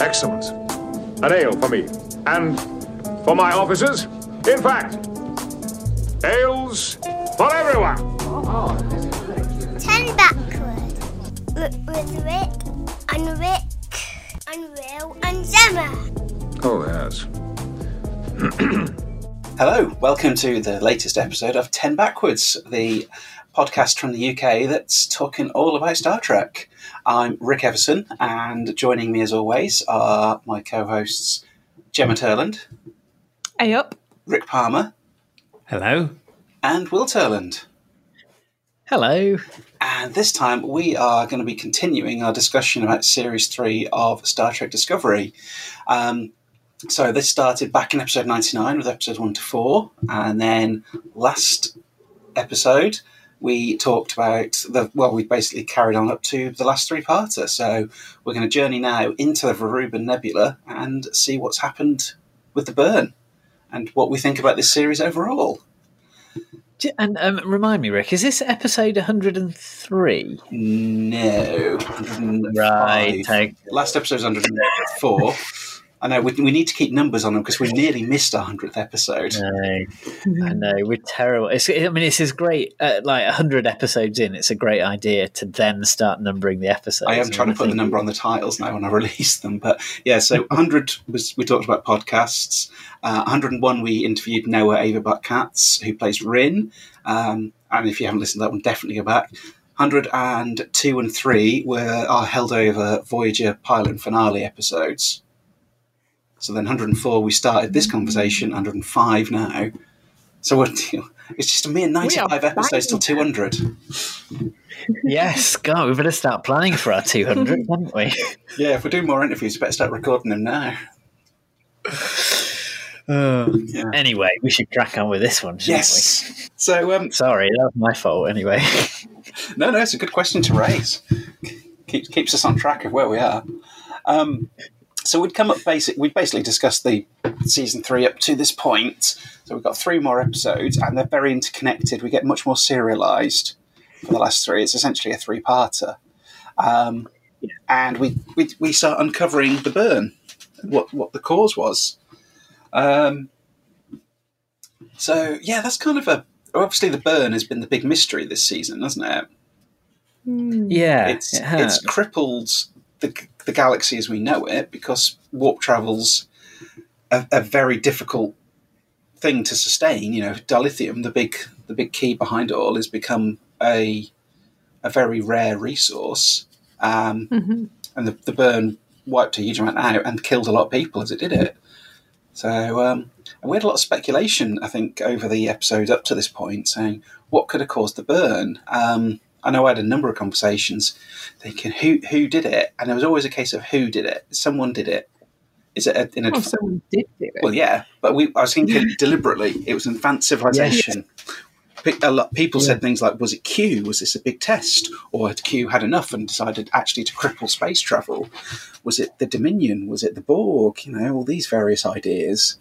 Excellent. An ale for me. And for my officers. In fact, ales for everyone. Ten backward. W- with Rick and Rick and Will and Gemma. Oh, yes. Hello, welcome to the latest episode of 10 Backwards, the podcast from the UK that's talking all about Star Trek. I'm Rick Everson, and joining me as always are my co hosts Gemma Turland, Hey up. Rick Palmer, Hello. and Will Turland. Hello. And this time we are going to be continuing our discussion about Series 3 of Star Trek Discovery. Um, so this started back in episode 99 with episodes 1 to 4. And then last episode we talked about the, well, we basically carried on up to the last three parter. So we're going to journey now into the Verubin Nebula and see what's happened with the burn and what we think about this series overall. And um, remind me, Rick, is this episode 103? No. Right. take- Last episode was 104. I know, we, we need to keep numbers on them because we nearly missed our 100th episode. No, I know we're terrible. It's, I mean, this is great. Uh, like hundred episodes in, it's a great idea to then start numbering the episodes. I am trying to And put the number on the titles now when I release them. But yeah, so 100 was we talked about podcasts. Uh, 101 we interviewed Noah Averbach-Kapp, who plays Ryn. Um, and if you haven't listened to that one, definitely go back. 102 and 3 were our held over Voyager pilot and finale episodes. So then 104 we started this conversation, 105 now. So we're, it's just a mere 95 episodes till 200. Yes, God, we better start planning for our two hundred, haven't we? Yeah, if we're doing more interviews, we better start recording them now. Yeah. Anyway, we should crack on with this one, shouldn't Yes. So, um. Sorry, that was my fault. Anyway, no, no, it's a good question to raise. Keeps keeps us on track of where we are. Um, so we'd come up basic. We'd basically discussed the season three up to this point. So we've got three more episodes, and they're very interconnected. We get much more serialized for the last three. It's essentially a three-parter, um, and we, we we start uncovering the burn, what what the cause was. Um, so yeah, that's kind of a obviously the burn has been the big mystery this season, hasn't it? yeah, it's it it's crippled the the galaxy as we know it because warp travel's a, a very difficult thing to sustain. You know, dilithium, the big the big key behind it all, has become a a very rare resource, um, and the, the burn wiped a huge amount out and killed a lot of people as it did it. So um, and we had a lot of speculation, I think, over the episodes up to this point, saying what could have caused the burn. Um, I know I had a number of conversations thinking who who did it, and there was always a case of who did it. Someone did it. Is it a, in a Well, someone did do it. well, yeah, but we I was thinking deliberately. It was an advanced civilization. A lot people said things like, "Was it Q? Was this a big test, or had Q had enough and decided actually to cripple space travel? Was it the Dominion? Was it the Borg? You know, all these various ideas."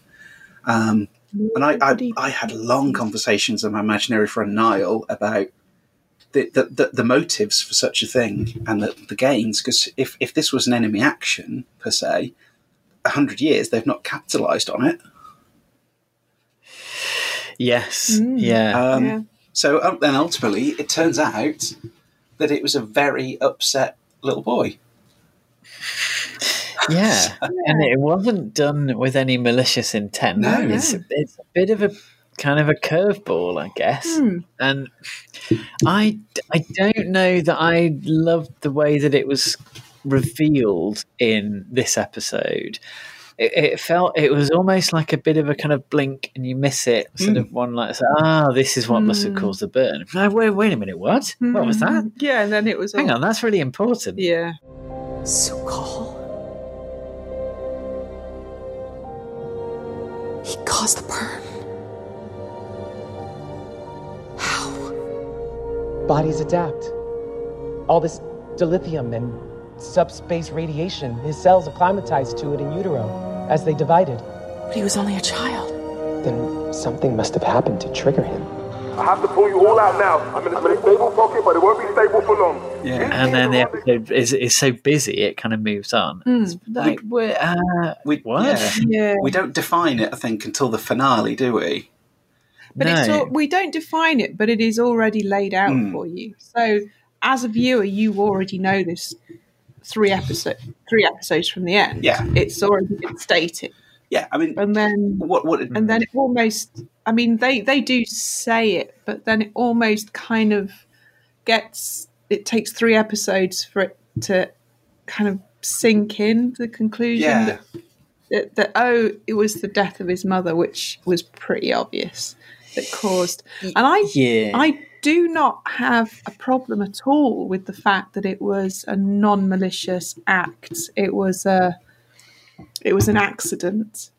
Um, and I, I, I had long conversations with my imaginary friend Niall about the, the, the, the motives for such a thing and the, the gains. Because if, if this was an enemy action per se, a hundred years they've not capitalised on it. yes, yeah. Um, Yeah. So um, then ultimately, it turns out that it was a very upset little boy. Yeah, and it wasn't done with any malicious intent. No. it's, it's a bit of a kind of a curveball, I guess. Hmm. And I, I don't know that I loved the way that it was revealed in this episode. It, it felt it was almost like a bit of a kind of blink and you miss it, sort of hmm. one like, ah, this is what must have hmm. caused the burn. No, wait, wait a minute, what? What was that? Yeah, and then it was. Hang all- on, that's really important. Yeah. Su'Kal. He caused the burn. Bodies adapt. All this dilithium and subspace radiation, his cells acclimatized to it in utero as they divided. But he was only a child. Then something must have happened to trigger him. I have to pull you all out now. I'm in a stable pocket, but it won't be stable for long. Yeah. And then the episode is, is so busy, it kind of moves on. It's like, we're, uh, We, what? yeah. Yeah. we don't define it, I think, until the finale, do we? But it's all, we don't define it, but it is already laid out Hmm. for you. So as a viewer, you already know this three episode three episodes from the end. Yeah. It's already been stated. Yeah, I mean, And then what what and then it almost I mean they they do say it, but then it almost kind of gets it takes three episodes for it to kind of sink in the conclusion Yeah. that, that, that oh it was the death of his mother which was pretty obvious that caused and I Yeah. I do not have a problem at all with the fact that it was a non-malicious act. It was a it was an accident.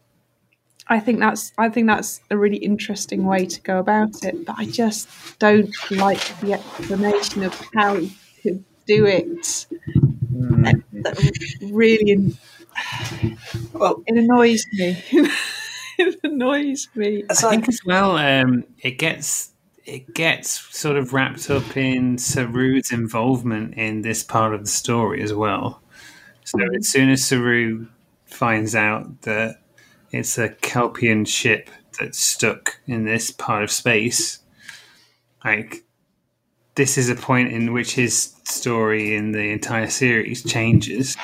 I think that's I think that's a really interesting way to go about it, but I just don't like the explanation of how he could do it. That, that really well, it annoys me. it annoys me. it's I like think as well, um, it gets it gets sort of wrapped up in Saru's involvement in this part of the story as well. So as soon as Saru finds out that it's a Kelpian ship that's stuck in this part of space, like this is a point in which his story in the entire series changes.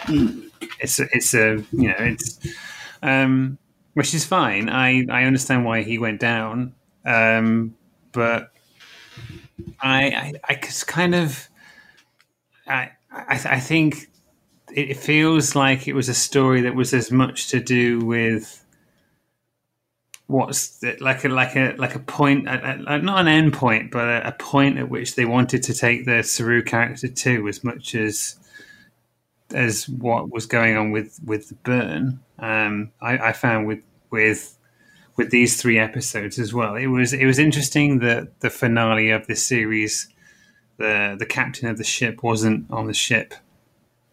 It's a, it's a you know it's um, which is fine. I I understand why he went down, um, but I I, I just kind of I I, I think it feels like it was a story that was as much to do with what's the, like a like a like a point a, a, not an end point but a, a point at which they wanted to take the Saru character to as much as as what was going on with with the burn um I, I found with with with these three episodes as well it was it was interesting that the finale of this series the the captain of the ship wasn't on the ship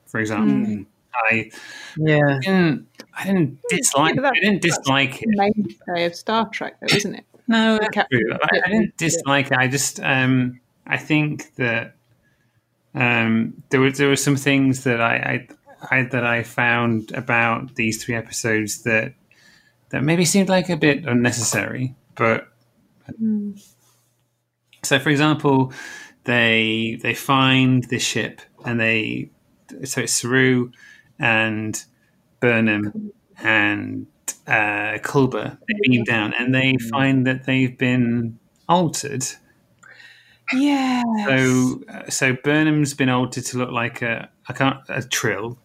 for example I yeah. didn't I didn't dislike that- I didn't dislike it Mainstay of Star Trek, though, isn't it? no, The cap- true. I, I didn't dislike it. I just, um, I think that um, there were there were some things that I, I, I that I found about these three episodes that that maybe seemed like a bit unnecessary. But so, for example, they they find the ship and they so it's Saru and Burnham and uh, Culber. They beam down and they find that they've been altered. Yeah. So, uh, so Burnham's been altered to look like a I can't a Trill,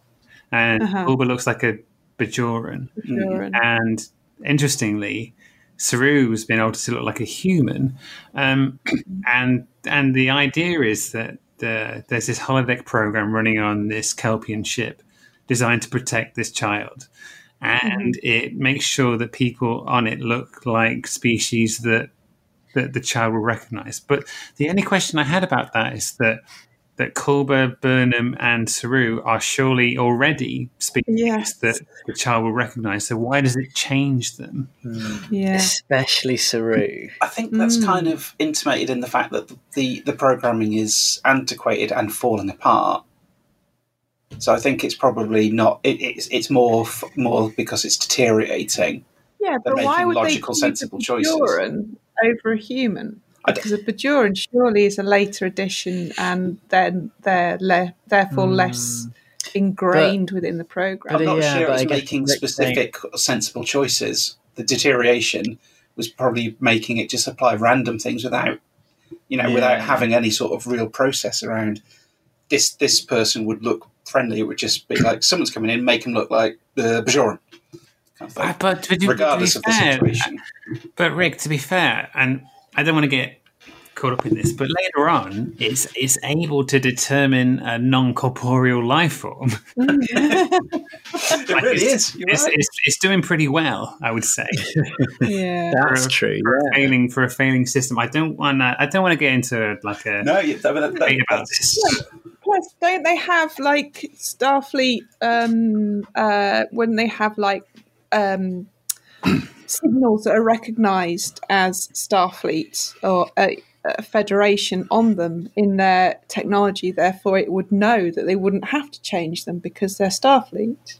and Uh-huh. Culber looks like a Bajoran. Sure. And interestingly, Saru's been altered to look like a human. Um, and and the idea is that the, there's this holodeck program running on this Kelpian ship designed to protect this child. And it makes sure that people on it look like species that that the child will recognize. But the only question I had about that is that that Culber, Burnham, and Saru are surely already speaking Yes. that the child will recognize. So why does it change them? Yeah. Especially Saru. I think that's Mm. kind of intimated in the fact that the, the, the programming is antiquated and falling apart. So I think it's probably not. It, it's it's more f- more because it's deteriorating. Yeah, They're but why making would logical, they sensible choices. A Bajoran over a human? Because a Bajoran surely is a later addition, and then they're le- therefore hmm. less ingrained within the program. I'm not yeah, sure it was I guess making Rick's saying- specific, sensible choices. The deterioration was probably making it just apply random things without, you know, without having any sort of real process around. This this person would look friendly. It would just be like someone's coming in, make them look like the Bajoran. Kind of. Uh, but to, to- regardless to of be the situation. But Rick, to be fair, and I don't want to get caught up in this, but later on, it's it's able to determine a non corporeal life form. It really is. It's, right. it's, it's doing pretty well, I would say. yeah. That's for, true. For a failing for a failing system. I don't want to. I don't want to get into like a No, you, that, that, debate about that's- this. Plus, don't they have like Starfleet um, uh, when they have like um, signals that are recognised as Starfleet or a, a Federation on them in their technology. Therefore, it would know that they wouldn't have to change them because they're Starfleet.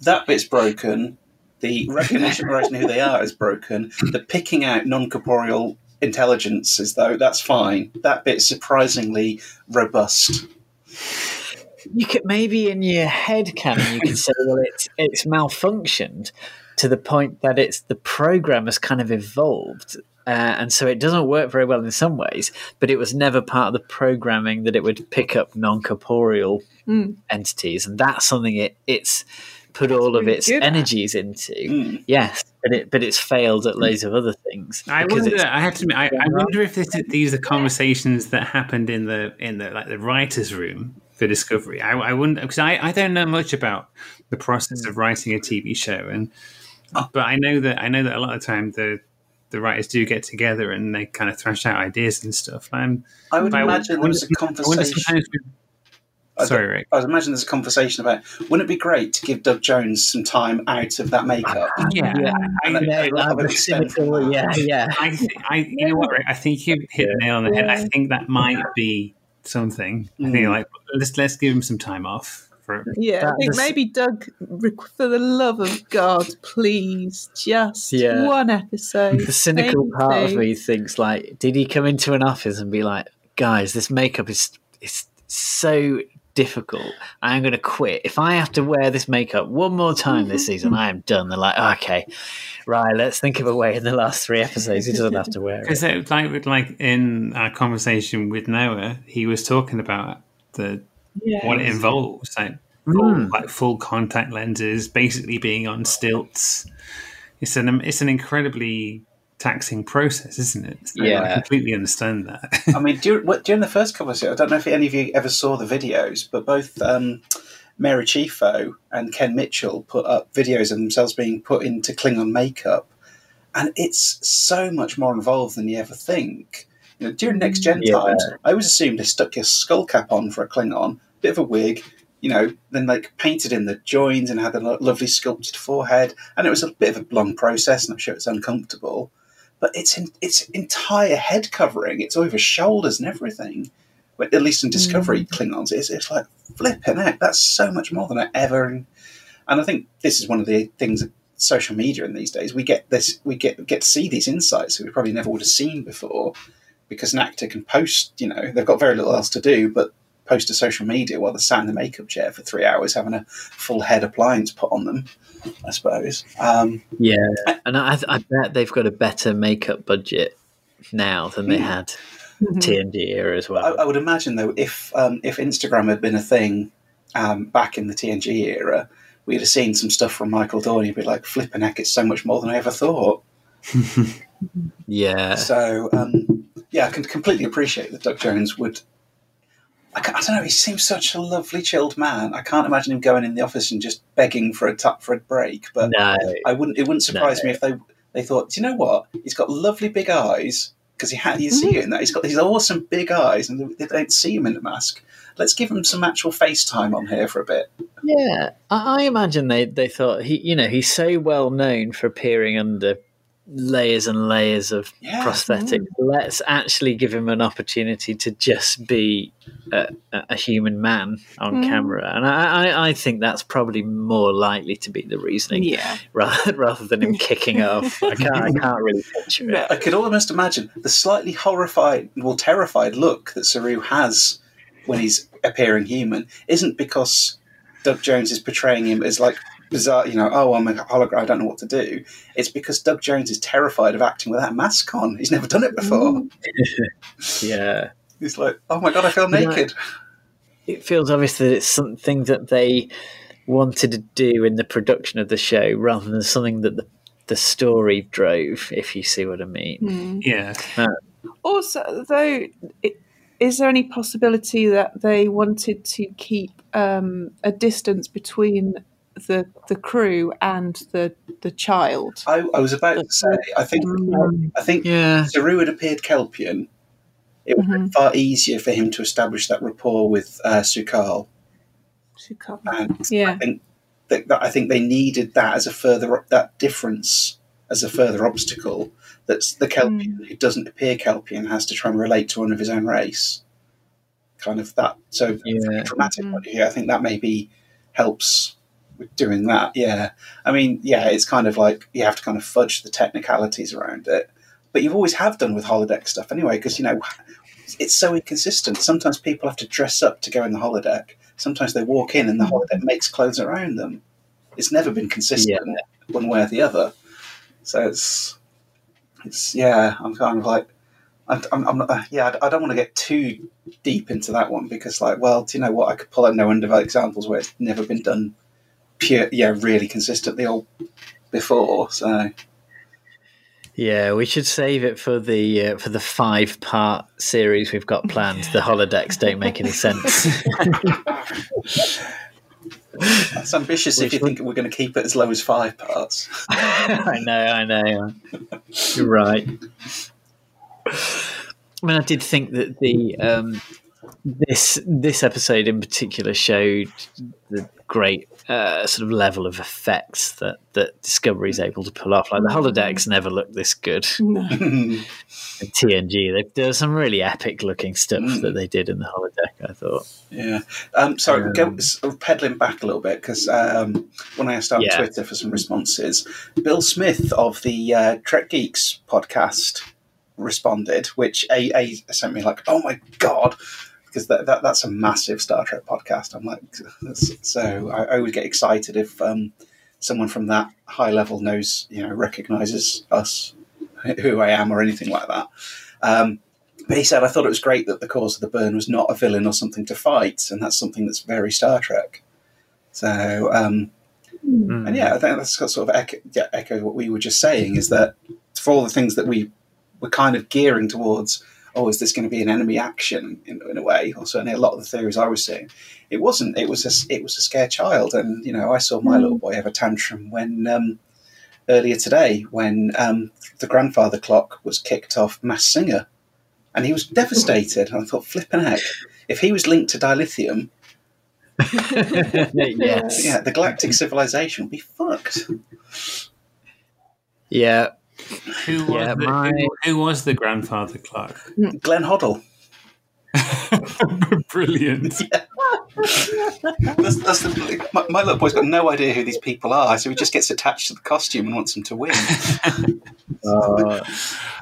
That bit's broken. The recognition of who they are is broken. The picking out non corporeal intelligences, though, that's fine. That bit's surprisingly robust. You could maybe in your head canon you could say, well, it's it's malfunctioned to the point that it's the program has kind of evolved. Uh, and so it doesn't work very well in some ways, but it was never part of the programming that it would pick up non corporeal entities, and that's something it it's put all of its good at. energies into. Yes, but it but it's failed at loads of other things. I wonder. I have to admit, I, I wonder if this, these are conversations that happened in the in the like the writers' room for Discovery. I, I wonder because I, I don't know much about the process of writing a TV show, and oh. but I know that I know that a lot of time the the writers do get together and they kind of thrash out ideas and stuff. I'm, I would imagine there wonder- was a I wonder conversation. sometimes Sorry, Rick. I would imagine there's a conversation about wouldn't it be great to give Doug Jones some time out of that makeup? Yeah, Yeah, I then know, a lot that of it was would stem from cynical, that. yeah, yeah. I, I, you know what, Rick? I think you hit the nail on the head. I think that might be something. I think mm. like let's let's give him some time off. For, Yeah, I think was- maybe Doug, for the love of God, please, just Yeah. one episode. The cynical Thank part of me thinks like, did he come into an office and be like, guys, this makeup is is so difficult. I'm going to quit. If I have to wear this makeup one more time this season, I am done. They're like, okay, right, let's think of a way in the last three episodes he doesn't have to wear it. Because like like in our conversation with Noah, he was talking about the what it involves, like full, Mm. like full contact lenses, basically being on stilts. It's an it's an incredibly taxing process, isn't it? So I Yeah. completely understand that. I mean, during, what, during the first couple of seasons, I don't know if any of you ever saw the videos, but both um, Mary Chieffo and Ken Mitchell put up videos of themselves being put into Klingon makeup, and it's so much more involved than you ever think. You know, during Next Gen Yeah. times, I always assumed they stuck your skull cap on for a Klingon, bit of a wig, you know, then like painted in the joins and had a lovely sculpted forehead, and it was a bit of a long process, and I'm sure it's uncomfortable but it's in, it's entire head covering. It's over shoulders and everything. But at least in Discovery mm. Klingons, it's, it's like flipping out. That's so much more than I ever. And I think this is one of the things that social media in these days. We get this, we get get to see these insights that we probably never would have seen before, because an actor can post. You know, they've got very little else to do, but post to social media while they're sat in the makeup chair for three hours having a full head appliance put on them. I suppose. Um, Yeah, and I, I bet they've got a better makeup budget now than they had TNG era as I, well. I would imagine though, if um, if Instagram had been a thing um, back in the TNG era, we'd have seen some stuff from Michael Dorn. He'd be like, "Flipping heck, it's so much more than I ever thought." yeah, So um, yeah, I can completely appreciate that Doug Jones would. I, I don't know. He seems such a lovely, chilled man. I can't imagine him going in the office and just begging for a tap for a break. But no, I wouldn't. It wouldn't surprise No. me if they they thought, Do you know what? He's got lovely big eyes because he had. You see it in that. He's got these awesome big eyes, and they don't see him in the mask. Let's give him some actual FaceTime on here for a bit. Yeah, I, I imagine they, they thought he, you know, he's so well known for appearing under layers and layers of Yeah. prosthetics. Let's actually give him an opportunity to just be a, a human man on mm-hmm. camera, and I, I, I think that's probably more likely to be the reasoning, Yeah. rather, rather than him kicking off. I can't, I can't really picture it. I could almost imagine the slightly horrified, well, terrified look that Saru has when he's appearing human isn't because Doug Jones is portraying him as like bizarre, you know, oh, I'm a hologram, I don't know what to do. It's because Doug Jones is terrified of acting without a mask on. He's never done it before. Mm. Yeah. He's like, oh my god, I feel Yeah. naked. it feels obvious that it's something that they wanted to do in the production of the show rather than something that the, the story drove, if you see what I mean. Mm. yeah, uh, Also, though, i- is there any possibility that they wanted to keep um, a distance between the the crew and the the child? I, I was about to say, I think, mm, I think Yeah. Saru had appeared Kelpian. It would have been mm-hmm. far easier for him to establish that rapport with uh, Su'Kal. She can't- And I Yeah. think that, that I think they needed that as a further that difference as a further obstacle. That's the Kelpian mm. who doesn't appear Kelpian has to try and relate to one of his own race. Kind of that. So from Yeah. a dramatic point of view, I think that maybe helps with doing that. Yeah. I mean, yeah, it's kind of like you have to kind of fudge the technicalities around it, but you've always have done with holodeck stuff anyway, because you know it's so inconsistent. Sometimes people have to dress up to go in the holodeck. Sometimes they walk in and the holodeck makes clothes around them. It's never been consistent one way or the other. So it's it's yeah. I'm kind of like. I'm, I'm, I'm not, uh, yeah, I I don't want to get too deep into that one because, like, well, do you know what? I could pull out no end of examples where it's never been done pure, yeah, really consistently or before. So Yeah, we should save it for the uh, for the five part series we've got planned. The holodecks don't make any sense. that's ambitious if Which you think we're going to keep it as low as five parts. I know, I know. You're right. I mean, I did think that the um, this this episode in particular showed the great uh, sort of level of effects that that Discovery is able to pull off. Like the holodecks never looked this good. in TNG, they, there was some really epic looking stuff that they did in the holodeck. I thought. Yeah. Um, sorry, Um, go, sort of peddling back a little bit because um, when I asked on Yeah. Twitter for some responses, Bill Smith of the uh, Trek Geeks podcast responded, which A, A sent me like, oh my god, because that, that that's a massive Star Trek podcast. I'm like, so I, I always get excited if um, someone from that high level knows, you know, recognizes us, who I am, or anything like that. Um, but he said, I thought it was great that the cause of the burn was not a villain or something to fight, and that's something that's very Star Trek. So, um, and yeah, I think that's got sort of echo, yeah, echo what we were just saying is that for all the things that we were kind of gearing towards, oh, is this going to be an enemy action in, in a way? Or certainly a lot of the theories I was seeing, it wasn't. It was a, it was a scared child, and you know, I saw my little boy have a tantrum when um, earlier today when um, the grandfather clock was kicked off Masked Singer, and he was devastated. And I thought, flipping heck, if he was linked to dilithium, yes. yeah, the galactic civilization would be fucked. Yeah. Who was, Yeah, the, my- who, who was the grandfather clock? Glenn Hoddle. Brilliant. That's, that's the, my, my little boy's got no idea who these people are, so he just gets attached to the costume and wants them to win. Uh,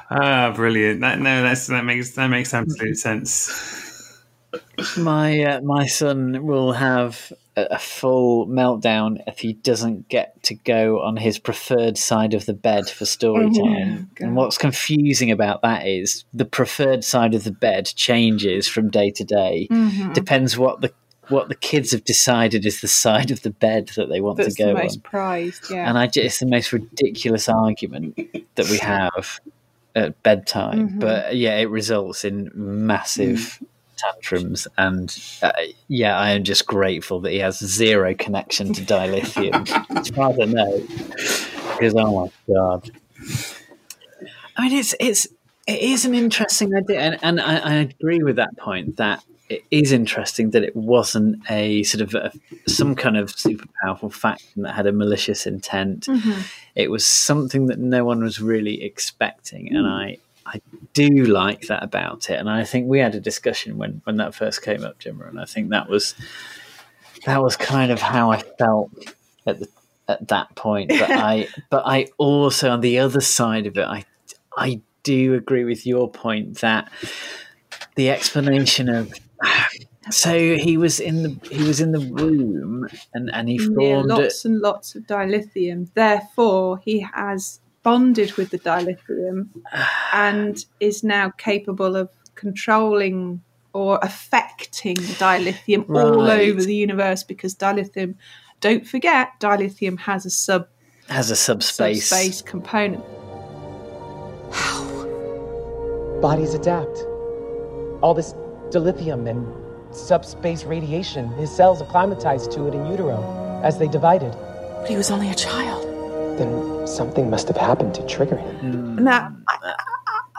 Ah, brilliant. That no, that's that makes that makes absolute sense. My uh, my son will have a, full meltdown if he doesn't get to go on his preferred side of the bed for story Oh, time. God. and what's confusing about that is the preferred side of the bed changes from day to day. Mhm. Depends what the what the kids have decided is the side of the bed that they want That's to go the on. most prized, yeah. And I just, it's the most ridiculous argument that we have at bedtime. Mhm. But yeah, it results in massive tantrums. And uh, yeah, I am just grateful that he has zero connection to dilithium, as far as I know. Because oh my god, I mean, it's it's it is an interesting idea, and, and I, I agree with that point that it is interesting that it wasn't a sort of a, some kind of super powerful faction that had a malicious intent. Mhm. It was something that no one was really expecting, and I I do like that about it. And I think we had a discussion when when that first came up, Jimmer, and I think that was that was kind of how I felt at the at that point. But I but I also on the other side of it, I I do agree with your point that the explanation of so he was in the he was in the room and and he formed it. lots and lots of dilithium. Therefore, he has bonded with the dilithium and is now capable of controlling or affecting dilithium all over the universe because dilithium, don't forget, dilithium has a sub has a subspace. subspace component. Bodies adapt. All this dilithium and subspace radiation, his cells acclimatized to it in utero as they divided. But he was only a child. Then something must have happened to trigger him. Now,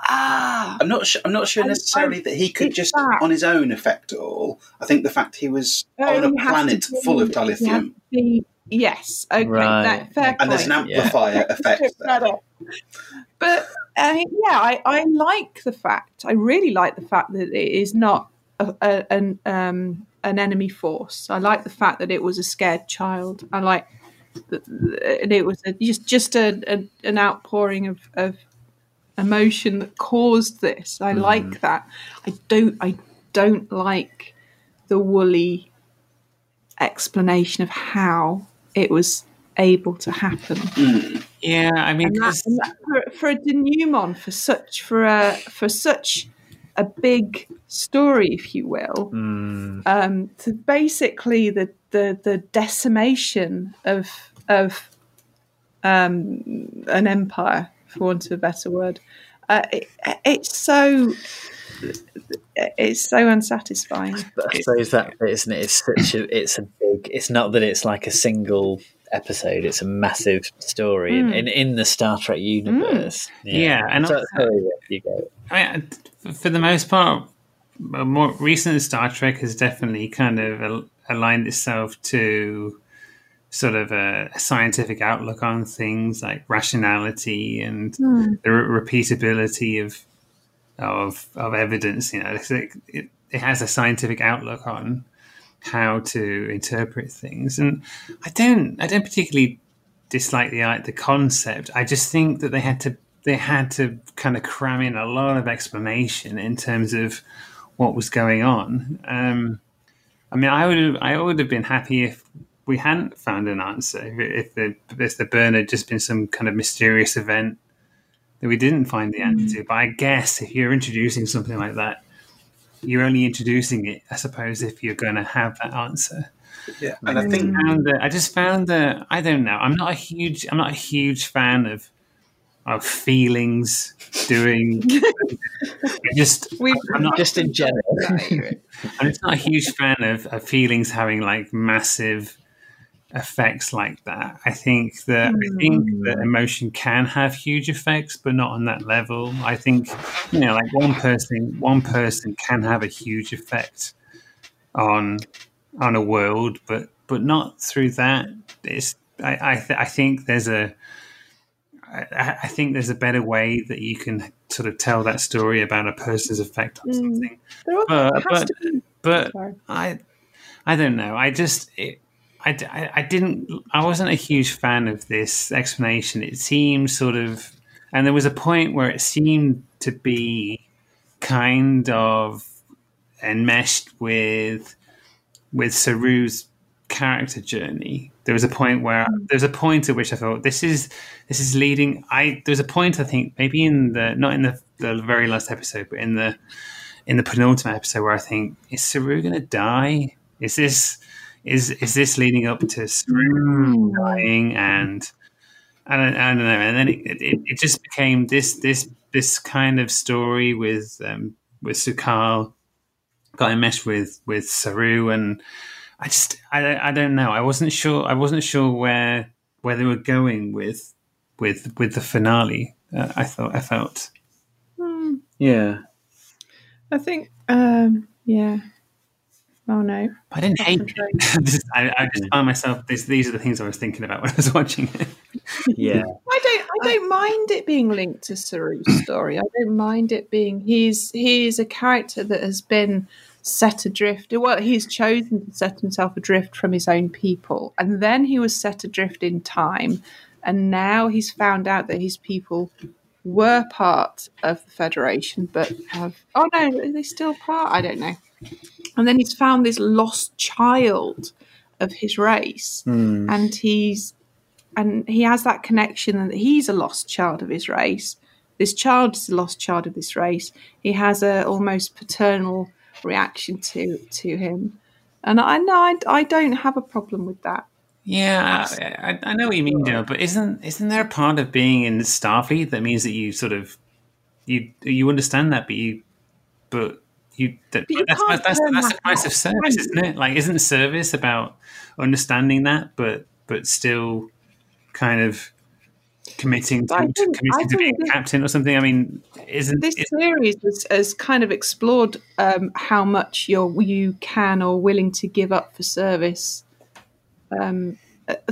I'm not. Su- I'm not sure necessarily that he could just that. on his own affect it all. I think the fact he was No, on a he has to planet be- full of he dilithium. be Yes. Okay. Right. That, fair And there's an point. amplifier effect there. But I mean, yeah, I, I like the fact. I really like the fact that it is not a, a, an um, an enemy force. I like the fact that it was a scared child. I like that it was a, just just a, a, an outpouring of, of emotion that caused this. I mm-hmm. like that. I don't. I don't like the woolly explanation of how it was able to happen. Mm. Yeah, I mean, And that, and for, for a denouement, for such for a for such a big story, if you will, mm. um, to basically the, the the decimation of of um, an empire, for want of a better word, uh, it, it's so it's so unsatisfying. But I suppose that bit, isn't it? It's such a. It's a big. It's not that it's like a single episode. It's a massive story in, Mm. in, in the Star Trek universe. Yeah, and so, also- sorry, you go. I mean, for the most part, more recent Star Trek has definitely kind of aligned itself to sort of a, scientific outlook on things like rationality and the re- repeatability of of of evidence. You know, like it, it has a scientific outlook on how to interpret things, and I don't I don't particularly dislike the the concept. I just think that they had to they had to kind of cram in a lot of explanation in terms of what was going on. Um, I mean, I would have, I would have been happy if we hadn't found an answer. If, if the if the burn had just been some kind of mysterious event that we didn't find the answer mm. to. But I guess if you're introducing something like that, you're only introducing it, I suppose, if you're going to have that answer. Yeah, and I think found that I just found that I don't know. I'm not a huge I'm not a huge fan of of feelings doing just We I'm not Just in general. I'm just not a huge fan of, of feelings having like massive effects like that. I think that I think that emotion can have huge effects, but not on that level. I think you know, like one person one person can have a huge effect on on a world, but but not through that. It's I I, th- I think there's a I, I think there's a better way that you can sort of tell that story about a person's effect on something. There also But but but I I don't know. I just it, I, I- I didn't I wasn't a huge fan of this explanation. It seemed sort of and there was a point where it seemed to be kind of enmeshed with with Saru's character journey. There was a point where hmm. there was a point at which I thought this is this is leading. I there was a point I think maybe in the not in the, the very last episode, but in the in the penultimate episode where I think is Saru going to die? Is this is is this leading up to Saru dying? And I don't, I don't know. And then it, it, it just became this this this kind of story with um, with Su'Kal got enmeshed with with Saru, and I just I, I don't know. I wasn't sure. I wasn't sure where where they were going with with with the finale. Uh, I thought I felt. Yeah. I think, um, yeah. Oh no. I didn't hate it. Just- I, I just found myself. This, these are the things I was thinking about when I was watching it. Yeah. I don't. I don't mind it being linked to Saru's story. I don't mind it being. He's he's a character that has been set adrift. Well, he's chosen to set himself adrift from his own people, and then he was set adrift in time, and now he's found out that his people were part of the Federation, but have. Oh no, are they still part? I don't know. And then he's found this lost child of his race, hmm. and he's and he has that connection that he's a lost child of his race. This child is a lost child of this race. He has a almost paternal reaction to to him, and I know I, I don't have a problem with that. Yeah, I, I, I know what you mean, Dale. But isn't isn't there a part of being in Starfleet that means that you sort of you you understand that, but you but you, that, you that's that's, that's that the price of service, isn't it? Like, isn't service about understanding that, but but still kind of committing to, think- committing to being captain or something? I mean, isn't This is- series has, has kind of explored um, how much you're you can or willing to give up for service. Um,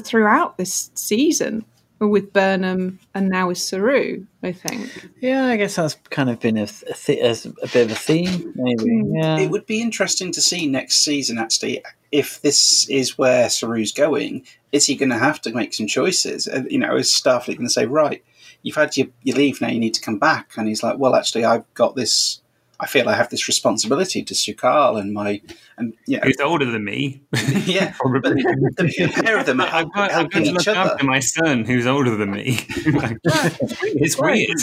throughout this season with Burnham and now with Saru. I think. Yeah, I guess that's kind of been a, a, th- a, a bit of a theme, maybe. Yeah. It would be interesting to see next season, actually, if this is where Saru's going. Is he going to have to make some choices? Uh, You know, is Starfleet going to say, right, you've had your, your leave now, you need to come back? And he's like, well, actually, I've got this. I feel I have this responsibility to Su'Kal and my and you know, Who's older than me? yeah, but the, the pair of them are I've got, I've got helping to each look other. after my son who's older than me. Like, it's weird.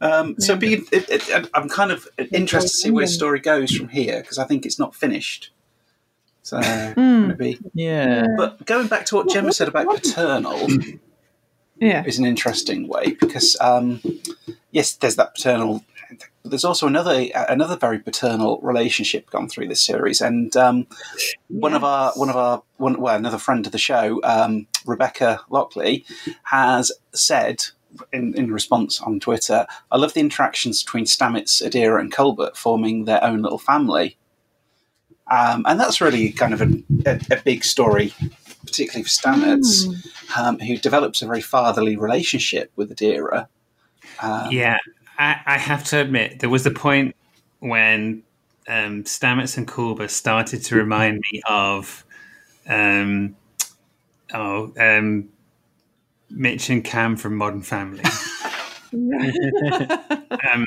Um, so, be, it, it, I'm kind of interested to see where the story goes from here because I think it's not finished. So maybe, yeah. but going back to what Gemma said about paternal Yeah. is an interesting way because um, yes, there's that paternal. But there's also another another very paternal relationship gone through this series, and um, one of our one of our one well another friend of the show, um, Rebecca Lockley, has said in, in response on Twitter, "I love the interactions between Stamets, Adira, and Culber forming their own little family." Um, and that's really kind of a, a, a big story, particularly for Stamets, um, who develops a very fatherly relationship with Adira. Um, Yeah, I, I have to admit, there was a point when um, Stamets and Culber started to remind me of, um, oh, um, Mitch and Cam from Modern Family. um,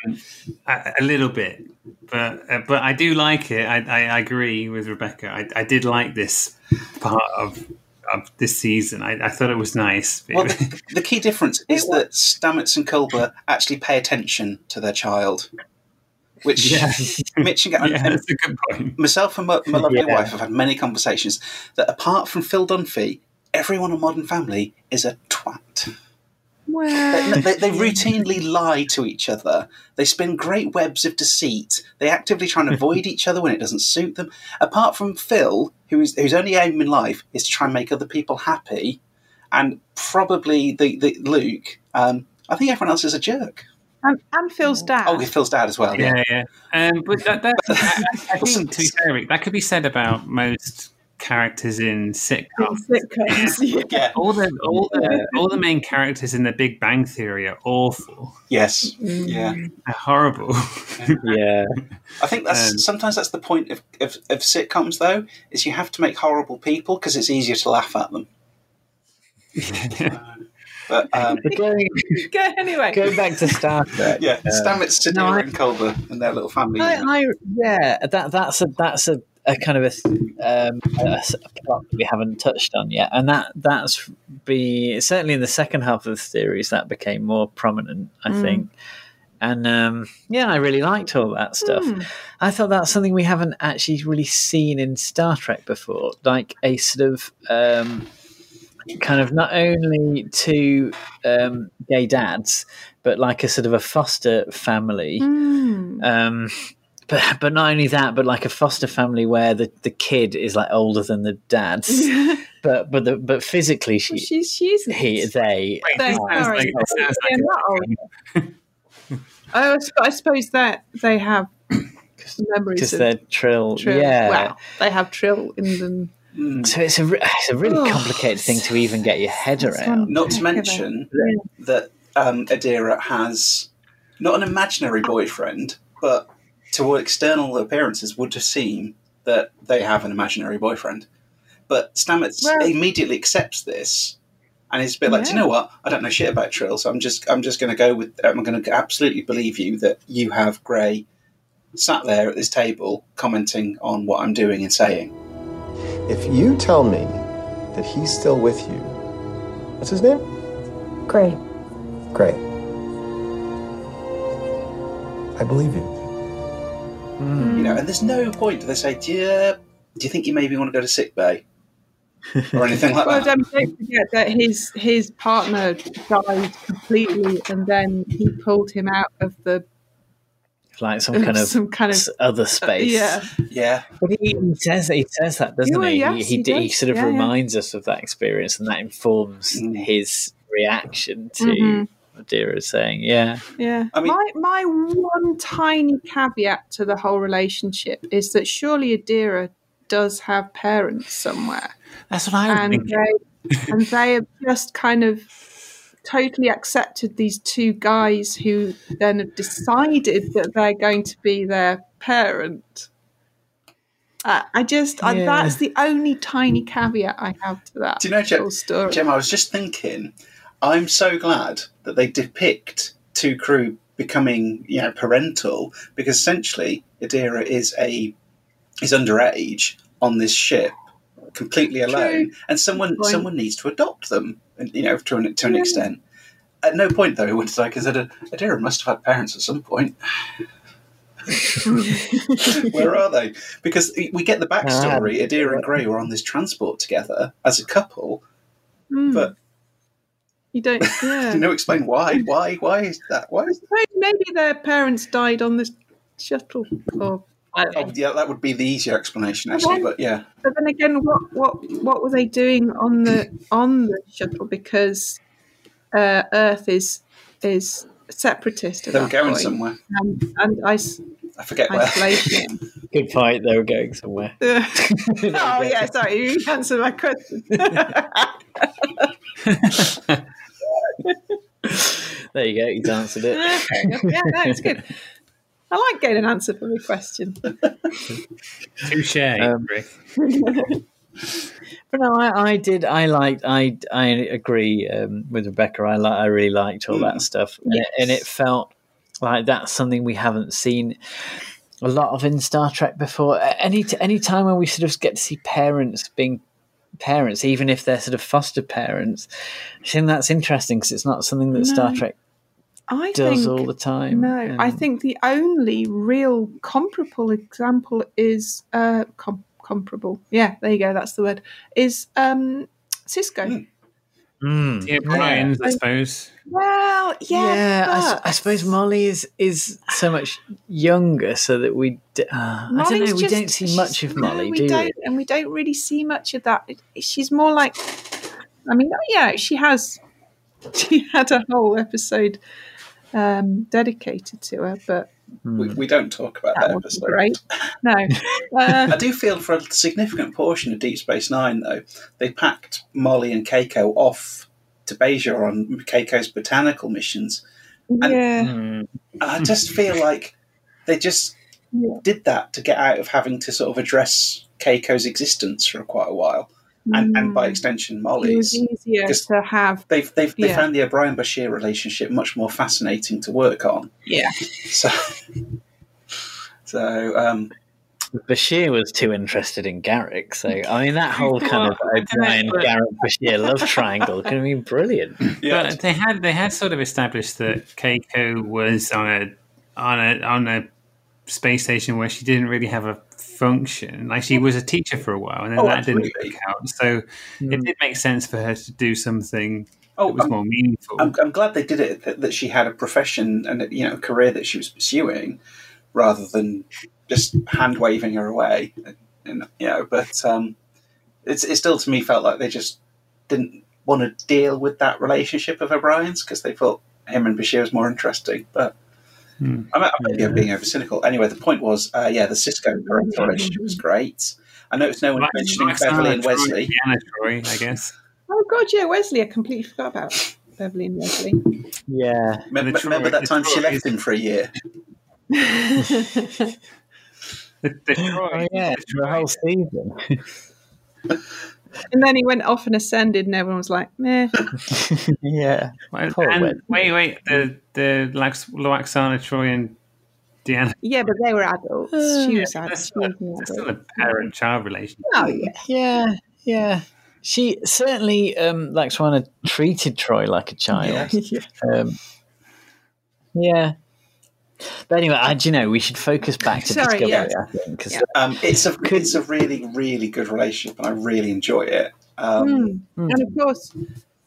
a, a little bit, but uh, but I do like it. I, I, I agree with Rebecca. I, I did like this part of of this season. I, I thought it was nice. Well, the, the key difference is that Stamets and Culber actually pay attention to their child, which Yeah. Mitch and, and- yeah, and that's a good point. myself and my, my lovely Yeah. wife have had many conversations that apart from Phil Dunphy, everyone on Modern Family is a twat. Well, They, they, they routinely lie to each other. They spin great webs of deceit. They actively try and avoid each other when it doesn't suit them. Apart from Phil, who is, whose only aim in life is to try and make other people happy, and probably the, the Luke, um, I think everyone else is a jerk. and, and Phil's dad. Oh, Phil's dad as well. Yeah. Yeah, yeah. Um, but that, that, I, I think, to be fair, that could be said about most characters in sitcoms. Sitcoms. yeah. Yeah. All the all the all the main characters in The Big Bang Theory are awful, Yes. Yeah. They're horrible. Yeah. I think that's Um, sometimes that's the point of, of, of sitcoms, though, is you have to make horrible people because it's easier to laugh at them. But um, But going, Go anyway. going back to Star Trek. yeah, Stamets, Sidney, no, I- and Culber and their little family. I. I, yeah, that that's a that's a, a kind of a, um, a, a plot that we haven't touched on yet, and that that's be certainly in the second half of the series that became more prominent, I think. And um, yeah, I really liked all that stuff. I thought that's something we haven't actually really seen in Star Trek before, like a sort of um, kind of not only two um, gay dads, but like a sort of a foster family. Hmm. But but not only that, but like a foster family where the, the kid is like older than the dads. but but the, but physically she she's she's he they Wait, They- this sounds sorry. like, this sounds Yeah, like not old. Oh, I I suppose that they have memories because they're trill. Trill. Yeah. Wow, they have Trill in them. So it's a it's a really Oh, complicated thing to even get your head around. Not to heck of a- mention that um, Adira has not an imaginary boyfriend, but to all external appearances would seem that they have an imaginary boyfriend. But Stamets Well- immediately accepts this, and he's a bit like, "Do you know what? I don't know shit about Trill, so I'm just I'm just going to go with I'm going to absolutely believe you that you have Gray sat there at this table commenting on what I'm doing and saying." If you tell me that he's still with you, what's his name? Gray. Gray. I believe you. You know, and there's no point do they say, "Do you, do you think you maybe want to go to sick bay?" or anything like Well, that. don't, don't forget that his his partner died completely, and then he pulled him out of the Like some kind of some kind of other space. yeah. Yeah, But he, he says he says that, doesn't Yeah, he? yes, he, he he, he sort of Yeah, yeah. reminds us of that experience, and that informs Mm. his reaction to Mhm. What Dira is saying. Yeah, Yeah. I mean- my my one tiny caveat to the whole relationship is that surely Adira does have parents somewhere, That's what I was and thinking. Gray, and they have just kind of totally accepted these two guys who then have decided that they're going to be their parent. Uh, I just I, that's the only tiny caveat I have to that Do you know, Jem, whole story. Jem, I was just thinking, I'm so glad that they depict two crew becoming, you know, parental because essentially Adira is a is underage on this ship, completely alone, and someone someone needs to adopt them, and you know, to an to an Yeah. extent. At no point though it would I consider Adira must have had parents at some point. Where are they? Because we get the backstory. Adira and Gray were on this transport together as a couple, Hmm. but you don't yeah you know, explain why. Why? Why is that? Why is Maybe- maybe their parents died on this shuttle or I don't know. Oh, yeah, that would be the easier explanation, actually. But yeah, But then again, what what what were they doing on the on the shuttle? Because uh, Earth is is separatist. They were going point. somewhere. and, and is- I forget where. Good fight. They were going somewhere. oh yeah, sorry, you answered my question. There you go. He's answered it. yeah, no, it's good. I like getting an answer for my question. Touche, Um, Rick. But no, I, I did. I liked. I I agree um, with Rebecca. I li- I really liked all that stuff, and, it, and it felt like that's something we haven't seen a lot of in Star Trek before. Any t- any time when we sort of get to see parents being parents, even if they're sort of foster parents, I think that's interesting because it's not something that Star Trek I does think all the time. No, I think the only real comparable example is uh, com- comparable. Yeah, there you go. That's the word. Is um, Sisko. Mm, Yeah, Brian's, I suppose. Well, yeah, Yeah, I, s- but I suppose Molly is is so much younger, so that we. D- uh, I don't Molly's know. We just- don't see much of Molly, no, we do don't, we? and we don't really see much of that. She's more like, I mean, yeah, she has. She had a whole episode um, dedicated to her, but We, we don't talk about that, that wasn't episode. great. No, uh, I do feel for a significant portion of Deep Space Nine, though, they packed Molly and Keiko off to Bajor on Keiko's botanical missions. yeah. And I just feel like they just did that to get out of having to sort of address Keiko's existence for quite a while, and, and by extension It Molly's. was easier to have. They've they've they Yeah. found the O'Brien Bashir relationship much more fascinating to work on. Yeah. So, so um, Bashir was too interested in Garak, so I mean that whole kind of O'Brien Garak Bashir love triangle could have been brilliant. But they had they had sort of established that Keiko was on a on a on a space station where she didn't really have a function. Like she was a teacher for a while, and then Oh, that didn't work out. So it did make sense for her to do something Oh, that was I'm- more meaningful. I'm, I'm glad they did it that, that she had a profession and you know a career that she was pursuing, rather than just hand waving her away. And, you know, but um, it's it still to me felt like they just didn't want to deal with that relationship of O'Brien's because they thought him and Bashir was more interesting. But Hmm. I'm, I'm maybe I'm being over cynical. Anyway, the point was, uh, yeah, the Sisko parental relationship was great. I noticed no one Like- mentioning like Beverly and Troi, Wesley. Deanna Troi, I guess. Oh God, yeah, Wesley. I completely forgot about Beverly and Wesley. Yeah, Remember, The Troy- remember that the time she left is- him for a year? The, the Troy, oh yeah, the for a whole season. and then he went off and ascended, and everyone was like, "Meh." yeah, Well, and- Wes. wait, wait, the the Lax, Lwaxana Troi and Deanna. Yeah, but they were adults. Uh, she was Yeah, adult. that's, She was an that's adult. still a parent-child relationship. Oh yeah. yeah, yeah. She certainly, um, like Swana, treated Troi like a child. Yeah. Um, yeah. But anyway, I, do you know, we should focus back to Sorry, Discovery, yeah. I think, Yeah. Um, it's a it's a really really good relationship, and I really enjoy it. Um, Mm. And of course,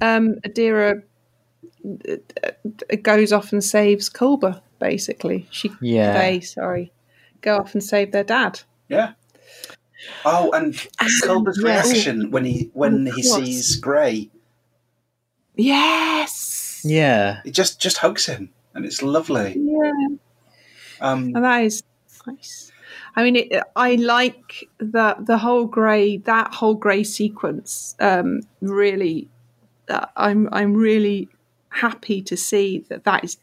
um, Adira uh, uh, goes off and saves Culber. Basically, she Yeah. they sorry go off and save their dad. Yeah. Oh, and Culber's yeah. reaction when he when he sees Gray, Yes. yeah, he just just hugs him, and it's lovely. Yeah. Um, And that is nice. I mean, it, I like the the whole grey that whole grey sequence. Um, really, uh, I'm I'm really happy to see that that is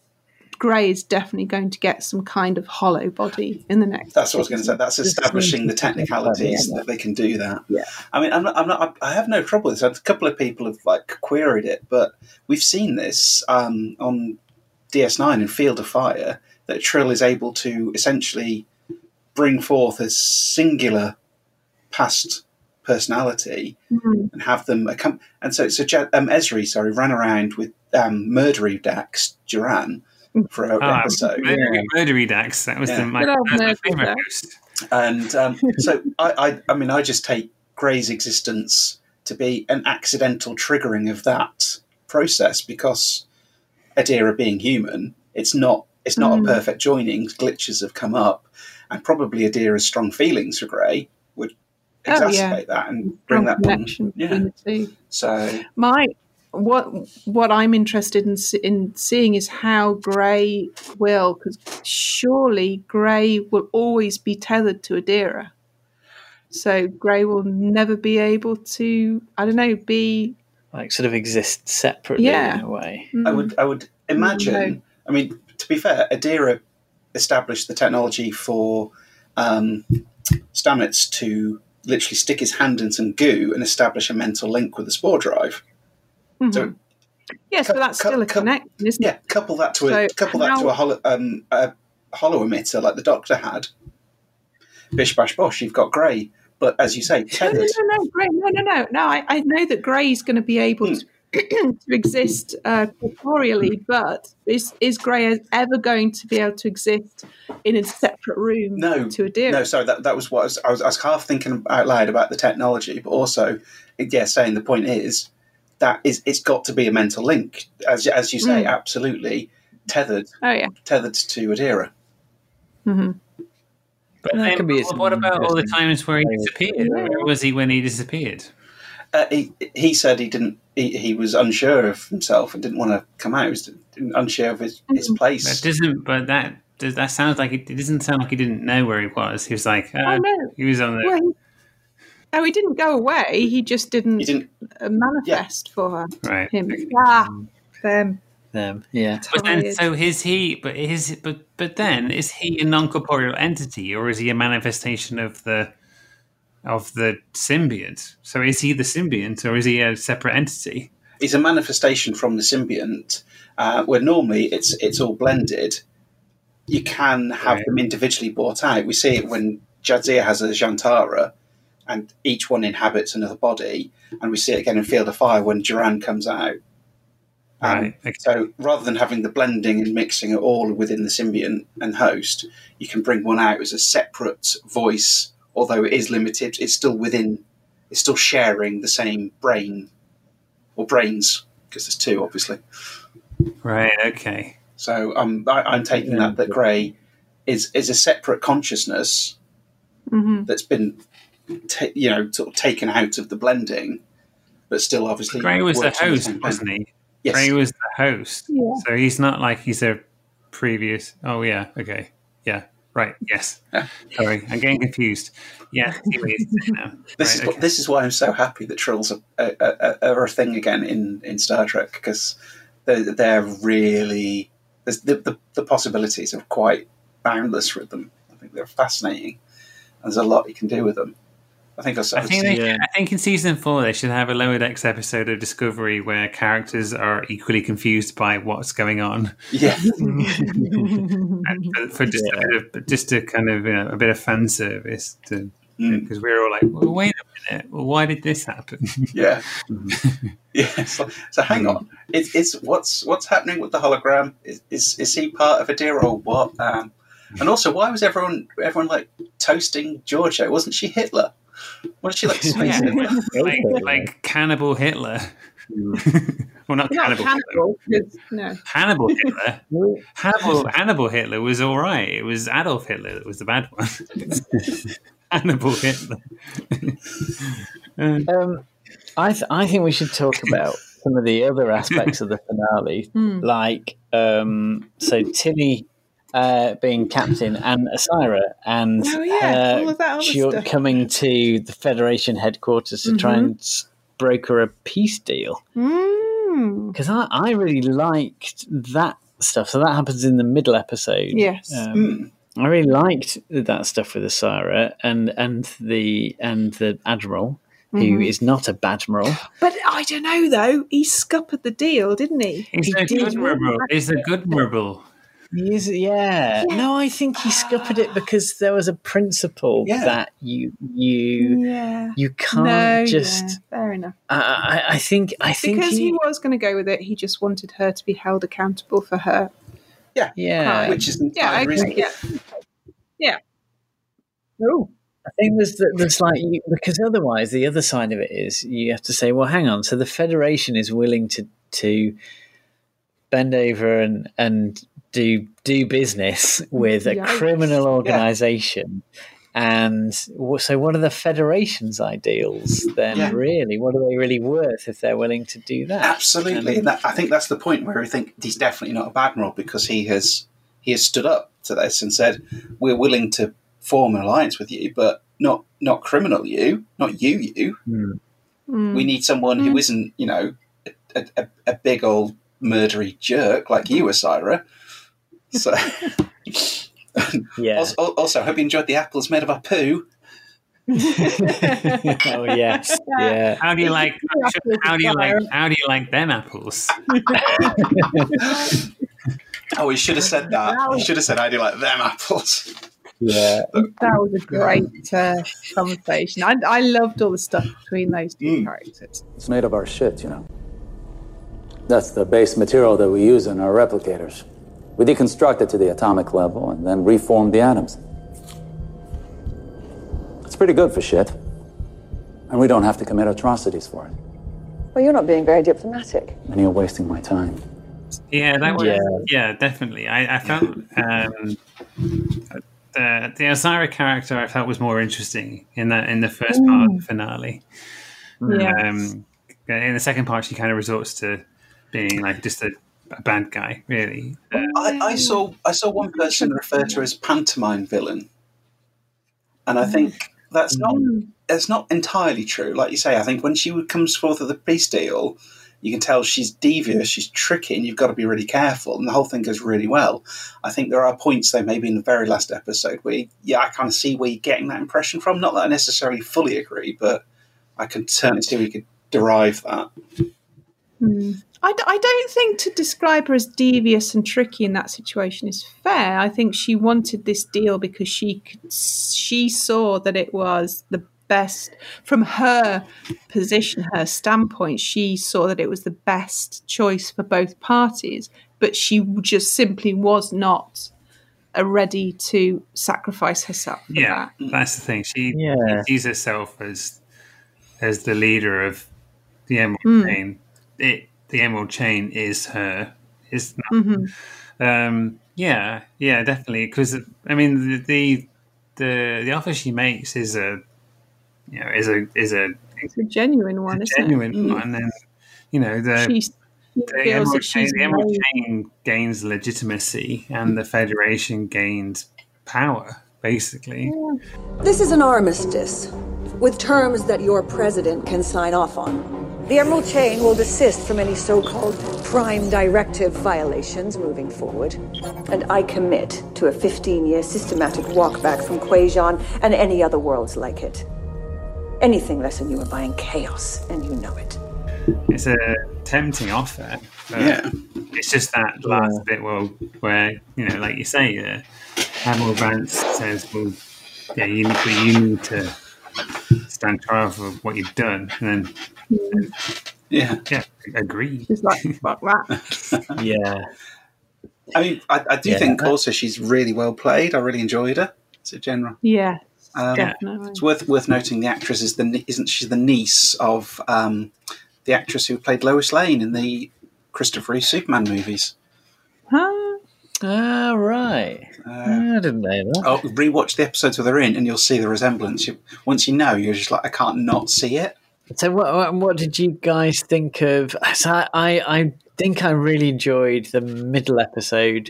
grey is definitely going to get some kind of holo body in the next. That's what I was going to say. That's establishing the technicalities that they can do that. Yeah. I mean, I'm not, I'm not, I have no trouble with this. A couple of people have like queried it, but we've seen this um, on DS9 in Field of Fire that Trill is able to essentially bring forth a singular past personality Mhm. and have them accom- and so so Je- um, Ezri sorry ran around with um, murdery Dax Joran for an Ah, episode Murdery, Murdery Dax. That was Yeah. the, my, Good old that was my Murdery favorite Dax. host. and um, so I, I, I mean, I just take Gray's existence to be an accidental triggering of that process because Adira being human, it's not it's not Mm. a perfect joining. Glitches have come up, and probably Adira's strong feelings for Gray would Oh, yeah. exacerbate that and bring Strong that connection one. Yeah. the two. So My what what I'm interested in in seeing is how Gray will because surely Gray will always be tethered to Adira. So Gray will never be able to I don't know be Like sort of exist separately Yeah. in a way. mm, I would I would imagine. No. I mean, to be fair, Adira established the technology for um, Stamets to literally stick his hand in some goo and establish a mental link with the spore drive. mhm. So yes, but that's cu- still a cu- connection, isn't yeah, couple that to a So couple that to a holo, um, a holo emitter like the Doctor had. Bish bash bosh, you've got Grey, but as you say, No, no, no, no, Gray, no, no, no, no. I, I know that Gray is going to be able Hmm. to, to exist uh, corporeally, but is is Gray ever going to be able to exist in a separate room No, to Adira? No, sorry, that, that was what I was, I was. I was half thinking out loud about the technology, but also, yeah, saying the point is that is it's got to be a mental link, as as you say, Mm. absolutely tethered Oh yeah. tethered to Adira. hmm But That then, could be what- what about all the times where he Yeah. disappeared? Where was he when he disappeared? Uh, he he said he didn't. He, he was unsure of himself and didn't want to come out. He was unsure of his, his Mm. That place. doesn't. But that does that sounds like it, it doesn't sound like he didn't know where he was. He was like, uh, Oh no. he was on the. Well, he, oh, he didn't go away. He just didn't, He didn't. uh, manifest for her. Right. Him. Ah, them. Them, yeah. But then, so is he? But is but but then is he a non corporeal entity, or is he a manifestation of the of the symbiont? So is he the symbiont, or is he a separate entity? He's a manifestation from the symbiont, uh, where normally it's it's all blended. You can have Right. them individually brought out. We see it when Jadzia has a Zhian'tara, and each one inhabits another body, and we see it again in Field of Fire when Joran comes out. Um, Right. Okay. So rather than having the blending and mixing it all within the symbiont and host, you can bring one out as a separate voice. Although it is limited, it's still within, it's still sharing the same brain or brains because there's two, obviously. Right. Okay. So um, I, I'm taking that that Grey is is a separate consciousness hmm that's been, ta- you know, sort of taken out of the blending, but still obviously. Gray was the host, same wasn't he? Yes. Gray was the host. Yeah. So he's not like he's a previous. Oh yeah. Okay. Yeah. Right. Yes. Sorry, I'm getting confused. Yeah. I see what you're saying now. This is okay. this is why I'm so happy that Trills are, are, are, are a thing again in, in Star Trek because they're, they're really the, the the possibilities are quite boundless with them. I think they're fascinating. There's a lot you can do with them. I think I, I think they Yeah. I think in season four they should have a lower decks episode of Discovery where characters are equally confused by what's going on, yeah for, for just a of, just a kind of you know, a bit of fan service to Mm. because we're all like, well, wait a minute, well, why did this happen? yeah yeah. So, so hang on, is, is what's what's happening with the hologram? Is is, is he part of a deal or what? Um, and also, why was everyone everyone like toasting Georgiou? Wasn't she Hitler? Wasn't she like space Yeah. Like like cannibal Hitler. well, not Not cannibal. Hitler. Hannibal. 'cause- No. Hannibal Hitler. Hannibal, Hannibal Hitler was all right. It was Adolf Hitler that was the bad one. Hannibal Hitler. Um, I th- I think we should talk about some of the other aspects of the finale, Hmm. like um, so Tilly uh, being captain and Osyraa and Oh, yeah, all of that other ju- stuff. coming to the Federation headquarters to try Mhm. and broker a peace deal. Mm. Because I, I really liked that stuff. So that happens in the middle episode. Yes. Um, I really liked that stuff with Osyraa and and the and the admiral, who Mhm. is not a badmiral. But I don't know though. He scuppered the deal, didn't he? He's He a good rebel. He's a good rebel. He is, yeah. No, I think he scuppered it because there was a principle Yeah. that you you Yeah. you can't no, just. yeah, fair enough. I, I, I think I think Because he, he, was going to go with it, he just wanted her to be held accountable for her. yeah. yeah, Which is Yeah, I entirely agree. reasonable. Yeah. Oh, I think there's there's like you, because otherwise the other side of it is you have to say, well, hang on. So the federation is willing to to bend over and and do do business with a Yikes. criminal organization. And so, what are the federation's ideals then? Yeah. Really, what are they really worth if they're willing to do that? Absolutely, and that, I think that's the point where I think he's definitely not a bad admiral because he has he has stood up to this and said we're willing to form an alliance with you, but not not criminal you, not you you. Hmm. Mm. We need someone who isn't you know a, a, a big old murdery jerk like you, Osyraa. So. Yeah. Also, also, I hope you enjoyed the apples made of our poo. oh yes. Yeah. How do you like? How do you like? How do you like them apples? Oh, we should have said that. We should have said, "I do like them apples." Yeah. That was a great uh, conversation. I, I loved all the stuff between those two Mm. characters. It's made of our shit, you know. That's the base material that we use in our replicators. We deconstruct it to the atomic level and then reform the atoms. It's pretty good for shit. And we don't have to commit atrocities for it. Well, you're not being very diplomatic. And you're wasting my time. Yeah, that was Yeah. yeah, definitely. I, I felt um, the the Osyraa character I felt was more interesting in that in the first part of the finale. Yes. Um, in the second part, she kind of resorts to being like just a, a bad guy, really. Uh, I, I saw I saw one person refer to her as pantomime villain, and I think that's not it's not entirely true. Like you say, I think when she comes forth with the peace deal, you can tell she's devious, she's tricky, and you've got to be really careful. And the whole thing goes really well. I think there are points, though, maybe in the very last episode where, yeah, I kind of see where you're getting that impression from. Not that I necessarily fully agree, but I can certainly see where you could derive that. Mm. I, d- I don't think to describe her as devious and tricky in that situation is fair. I think she wanted this deal because she could, she saw that it was the best from her position, her standpoint. She saw that it was the best choice for both parties, but she just simply was not uh, ready to sacrifice herself. For yeah, that. that's the thing. She Yeah. sees herself as as the leader of the Emerald Mm. Chain. It the Emerald Chain is her. Is not hmm Um, yeah, yeah, definitely. Because I mean, the, the the the offer she makes is a you know is a is a It's a genuine one, isn't genuine it? Mm. one, and you know the She's, she the Emerald, Chain, she's the Emerald Chain gains legitimacy, and the Federation gains power. Basically, This is an armistice with terms that your president can sign off on. The Emerald Chain will desist from any so called Prime Directive violations moving forward. And I commit to a 15 year systematic walkback from Kwejian and any other worlds like it. Anything less than you are buying chaos, and you know it. it's a tempting offer. but Yeah. it's just that last bit. Well, where you know, like you say, uh, Admiral Vance says, "Well, yeah, you need, but you need to stand trial for what you've done," and then Yeah. yeah, agree. She's like, fuck that. Yeah. I mean, I, I do Yeah. think also she's really well played. I really enjoyed her as a general. Yeah, Um, definitely. It's worth worth noting the actress is the isn't she the niece of um, the actress who played Lois Lane in the Christopher Reeve Superman movies. Huh? Ah, right. I didn't know that. Oh, rewatch the episodes with her in, and you'll see the resemblance. You, once you know, you're just like, I can't not see it. So, what, what, what did you guys think of? So I, I, I think I really enjoyed the middle episode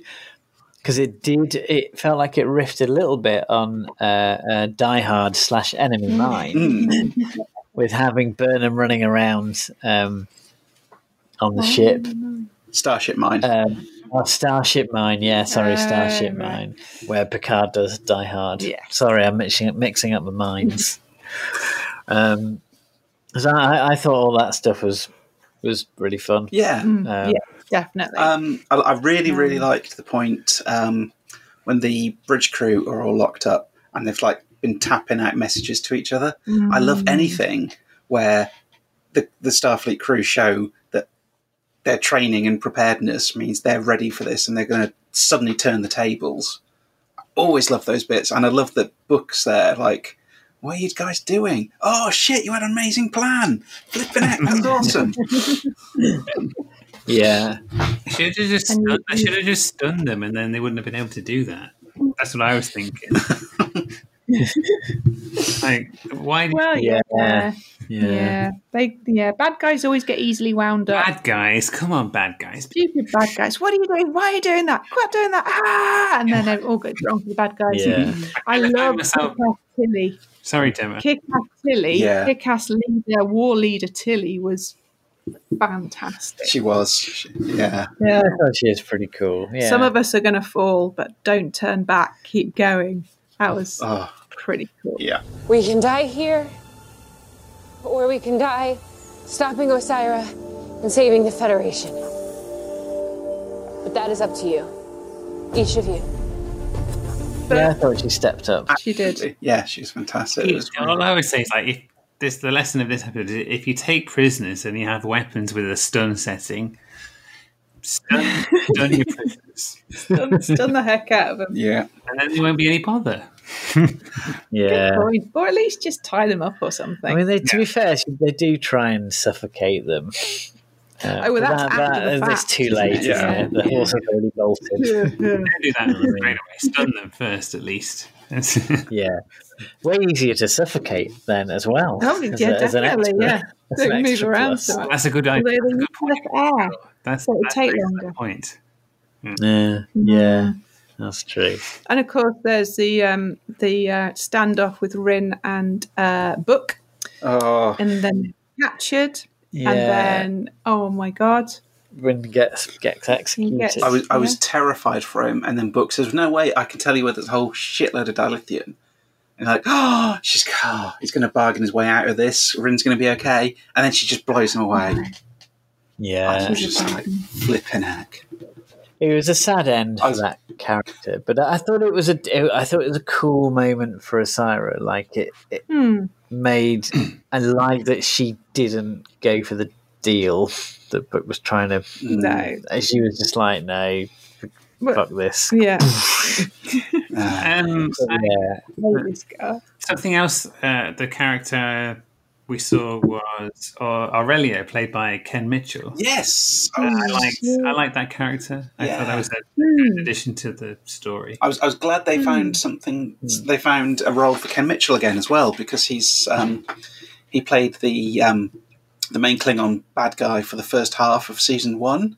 because it did. It felt like it riffed a little bit on uh, uh, Die Hard slash Enemy Mine, Mm. with having Burnham running around um, on the ship. Starship Mine. Um, oh, Starship Mine, yeah, sorry, Starship right. Mine, where Picard does Die Hard. Yeah. Sorry, I'm mixing mixing up the mines. um, so I, I thought all that stuff was was really fun. yeah. Um, yeah, definitely. Um, I, I really, really liked the point um, when the bridge crew are all locked up and they've like been tapping out messages to each other. I love anything where the the Starfleet crew show that their training and preparedness means they're ready for this and they're going to suddenly turn the tables. I always love those bits, and I love the books there. Like, what are you guys doing? Oh shit! You had an amazing plan. Flipping it, that's awesome. yeah, I should have just stunned, I should have just stunned them, and then they wouldn't have been able to do that. That's what I was thinking. like, why do well, yeah, yeah, yeah, yeah. They, yeah, bad guys always get easily wound up. bad guys? Come on, bad guys. Stupid bad guys. What are you doing? Why are you doing that? Quit doing that! Ah! And then it all goes wrong for the bad guys. Yeah. I I love myself- Kick-Ass Tilly. Sorry, Gemma. Kick-Ass Tilly, Yeah. Kick-Ass leader, war leader Tilly was fantastic. she was, She- yeah. yeah, I thought she was pretty cool. Yeah, Some of us are going to fall, but don't turn back. Keep going. That was Oh, pretty cool. yeah. We can die here, or we can die stopping Osyraa and saving the Federation. But that is up to you. Each of you. yeah, I thought she stepped up. She did. Yeah, she was fantastic. It was All I always say is like, if this the lesson of this episode is if you take prisoners and you have weapons with a stun setting, stun, stun your prisoners, Stun, stun the heck out of them. yeah. and then there won't be any bother. Yeah, Point. Or at least just tie them up or something. I mean, they, to be fair, they do try and suffocate them. Uh, Oh, well, but that's after the It's fact. too late. Yeah. Yeah, the horse has already bolted. Yeah, yeah. Don't that straight away. Stun them first, at least. Yeah, way easier to suffocate then as well. Oh, as yeah, a- as an definitely. extra- yeah. as Don't move around so much. That's a good Although idea. they That's a good need less air. That's, So it'll that's take a very longer. good point. Yeah, yeah, that's true. And of course, there's the um, the uh, standoff with Ryn and uh, Book, Oh, and then captured, Yeah, and then oh my god, when he gets gets executed. gets- I was I was terrified for him, and then Book says, "No way, I can tell you where there's a whole shitload of dilithium." And like, oh, she's oh, he's going to bargain his way out of this. Ryn's going to be okay, and then she just blows him away. I yeah, was just like flipping heck. It was a sad end for was- that character, but I thought it was a I thought it was a cool moment for Osyraa. Like it, it Hmm. made I like that she didn't go for the deal that Book was trying to. no, She was just like, no, But- fuck this. yeah, Um, yeah, Hate something else, uh, the character we saw was uh, Aurelio, played by Ken Mitchell. yes, I I, liked, I liked that character. I thought that was a Hmm. addition to the story. I was I was glad they found something. They found a role for Ken Mitchell again as well because he's um, he played the um, the main Klingon bad guy for the first half of season one.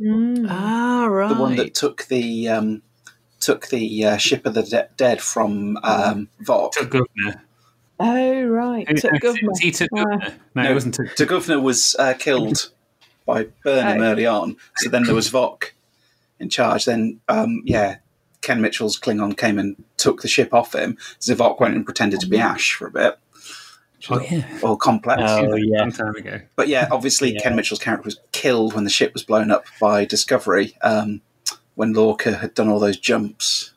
Mm. ah, right. the one that took the um, took the uh, ship of the de- dead from um, Voq. Took Governor. Oh right, Who- took who- governor. He took Ah. Governor. No, No. it wasn't took. The governor was uh, killed by Burnham Oh. early on, so then there was Voq in charge. Then, um, yeah, Ken Mitchell's Klingon came and took the ship off him. So Voq went and pretended to be Ash for a bit. which Oh, yeah. all complex. Oh, yeah. long time ago. But yeah, obviously Yeah. Ken Mitchell's character was killed when the ship was blown up by Discovery. Um, when Lorca had done all those jumps,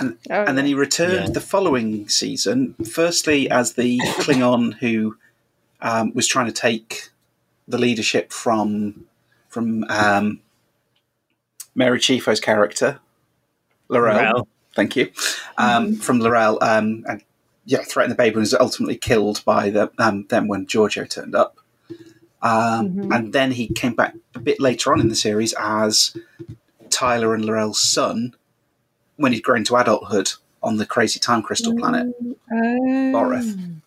and Oh, and then he returned Yeah. the following season. Firstly, as the Klingon who um, was trying to take the leadership from from um, Mary Chieffo's character, L'Rell. L'Rell. Thank you. Um, From L'Rell, um, and yeah, threatened the baby and was ultimately killed by the, um, them when Georgiou turned up. Um, And then he came back a bit later on in the series as Tyler and L'Rell's son when he'd grown to adulthood on the crazy time crystal planet, Oh. Boreth.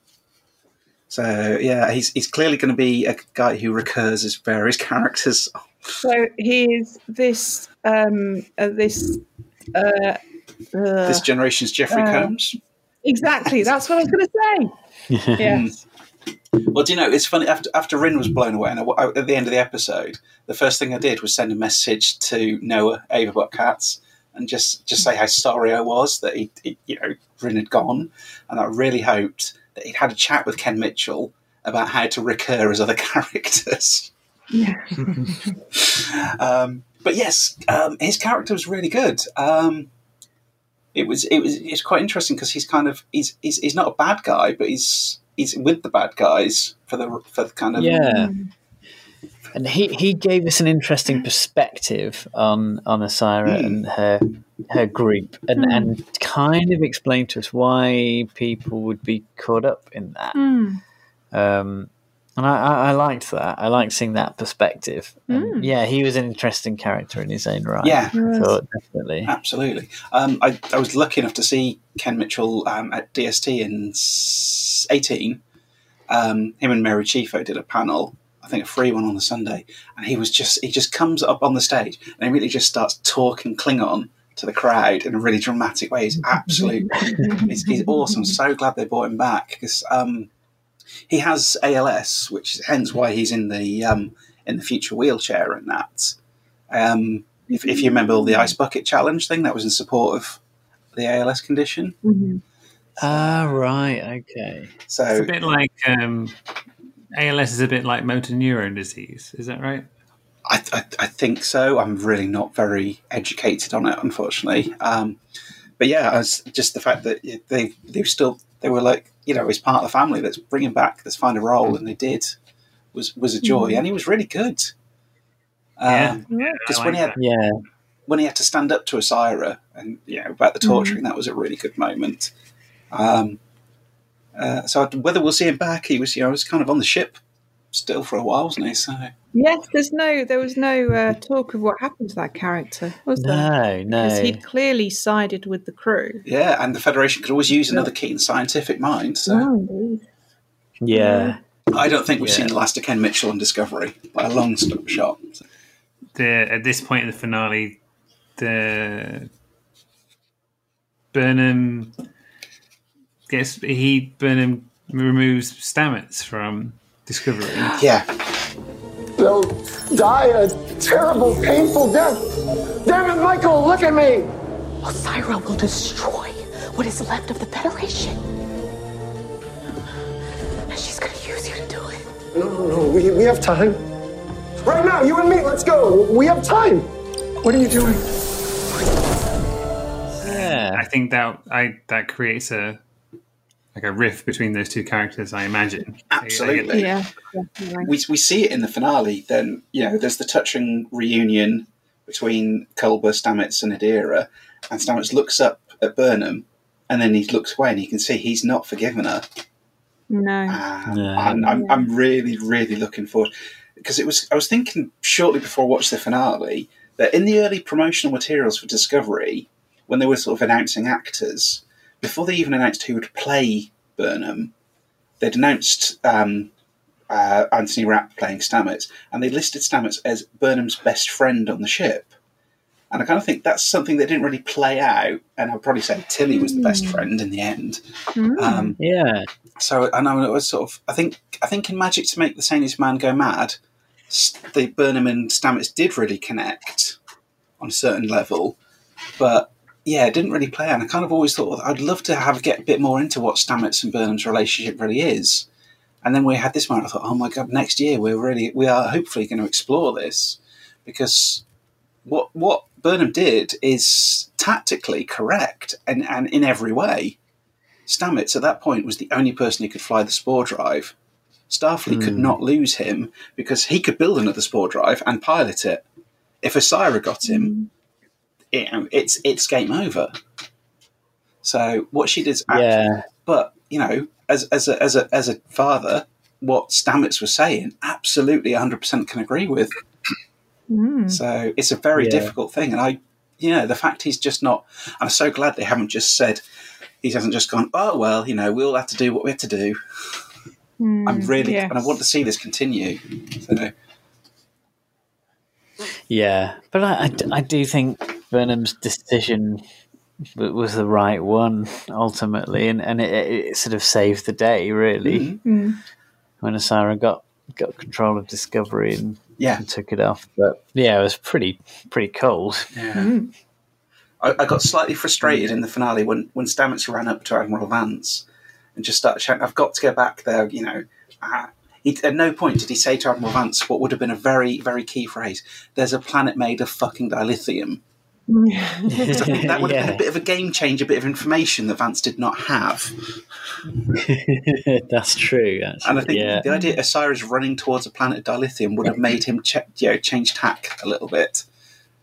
So yeah, he's he's clearly going to be a guy who recurs as various characters. So he's this um uh, this uh, uh this generation's Jeffrey uh, Combs. exactly. That's what I was going to say. yes. Well, do you know it's funny after after Ryn was blown away, and I, at the end of the episode, the first thing I did was send a message to Noah Averbach-Kapp and just just say how sorry I was that he, he you know Ryn had gone, and I really hoped that he'd had a chat with Ken Mitchell about how to recur as other characters. Yeah. um, but yes, um, his character was really good. Um, it was it was it's quite interesting because he's kind of he's, he's he's not a bad guy, but he's he's with the bad guys for the for the kind of Yeah. And he, he gave us an interesting perspective on on Osyraa Hmm. and her her group, and, Hmm. and kind of explained to us why people would be caught up in that. Hmm. Um, and I, I, liked that. I liked seeing that perspective. Mm. Yeah, he was an interesting character in his own right. Yeah. Thought definitely. Absolutely. Um, I, I was lucky enough to see Ken Mitchell um, at DST in 18. Um, him and Mary Chieffo did a panel, I think a free one on the Sunday, and he was just he just comes up on the stage and he really just starts talking Klingon to the crowd in a really dramatic way. He's absolute, he's, he's awesome. So glad they brought him back because um, he has ALS, which is hence why he's in the um, in the future wheelchair and that. Um, if, if you remember the ice bucket challenge thing, that was in support of the ALS condition. Ah, right. Okay. So It's a bit like um, ALS is a bit like motor neurone disease. Is that right? I, I, I think so. I'm really not very educated on it, unfortunately. Um, but yeah, I was, just the fact that they they still they were like you know, as part of the family. Let's bring him back. Let's find a role, and they did. Was was a joy, Mhm. and he was really good. Yeah. because I when like he had that. Yeah. when he had to stand up to Osyraa and you know about the torturing, that was a really good moment. Um, uh, so I'd- whether we'll see him back, he was you know he was kind of on the ship still for a while, wasn't he? So Yes, there's no, there was no uh, talk of what happened to that character, was there? No, no. Because he'd clearly sided with the crew. yeah, and the Federation could always use another keen scientific mind. So Oh, indeed. Yeah. I don't think we've Yeah. seen the last of Ken Mitchell on Discovery by a long st- shot. The at this point in the finale, the Burnham gets he Burnham removes Stamets from Discovery. Yeah. They'll die a terrible, painful death. Damn it, Michael, look at me! Osyraa will destroy what is left of the Federation. And she's gonna use you to do it. No, no, no, we, we have time. Right now, you and me, let's go. We have time. What are you doing? Yeah. I think that I that creates a like a rift between those two characters. I imagine. Absolutely. Yeah. We, we see it in the finale. Then you know, there's the touching reunion between Culber, Stamets, and Adira, and Stamets looks up at Burnham, and then he looks away, and you can see he's not forgiven her. No. Ah, and I'm, I'm really, really looking forward because it was. I was thinking shortly before I watched the finale that in the early promotional materials for Discovery, when they were sort of announcing actors, before they even announced who would play Burnham, they'd announced um, uh, Anthony Rapp playing Stamets, and they listed Stamets as Burnham's best friend on the ship. And I kind of think that's something that didn't really play out, and I'd probably say Tilly was the best friend in the end. Um, yeah. so I know it was sort of. I think I think in Magic to make the Sanest Man go mad, the Burnham and Stamets did really connect on a certain level, but yeah, it didn't really play. out. And I kind of always thought I'd love to have get a bit more into what Stamets and Burnham's relationship really is. And then we had this moment. I thought, oh my god, next year we're really we are hopefully going to explore this because what what Burnham did is tactically correct and, and in every way. Stamets at that point was the only person who could fly the spore drive. Starfleet could Hmm. not lose him because he could build another spore drive and pilot it. If Osyraa got him, you um, know, it's it's game over. So what she did, Yeah. but you know, as as a as a as a father, what Stamets was saying, absolutely, hundred percent can agree with. Mm. So it's a very Yeah. difficult thing, and I, you know, the fact he's just not. I'm so glad they haven't just said he hasn't just gone. Oh well, you know, we all have to do what we have to do. Mm, I'm really, yes. and I want to see this continue. So, Yeah, but I I do think Burnham's decision was the right one ultimately, and, and it, it sort of saved the day really Mm. when Osyraa got got control of Discovery and, Yeah. and took it off. But yeah, it was pretty pretty cold. yeah. I, I got slightly frustrated in the finale when, when Stamets ran up to Admiral Vance and just started shouting, I've got to go back there, you know. Ah. He, at no point did he say to Admiral Vance what would have been a very, very key phrase There's a planet made of fucking dilithium. So I think that would have been a bit of a game changer, a bit of information that Vance did not have. That's true. Actually, And I think yeah. the idea of Osiris running towards a planet of dilithium would have made him you know, change tack a little bit.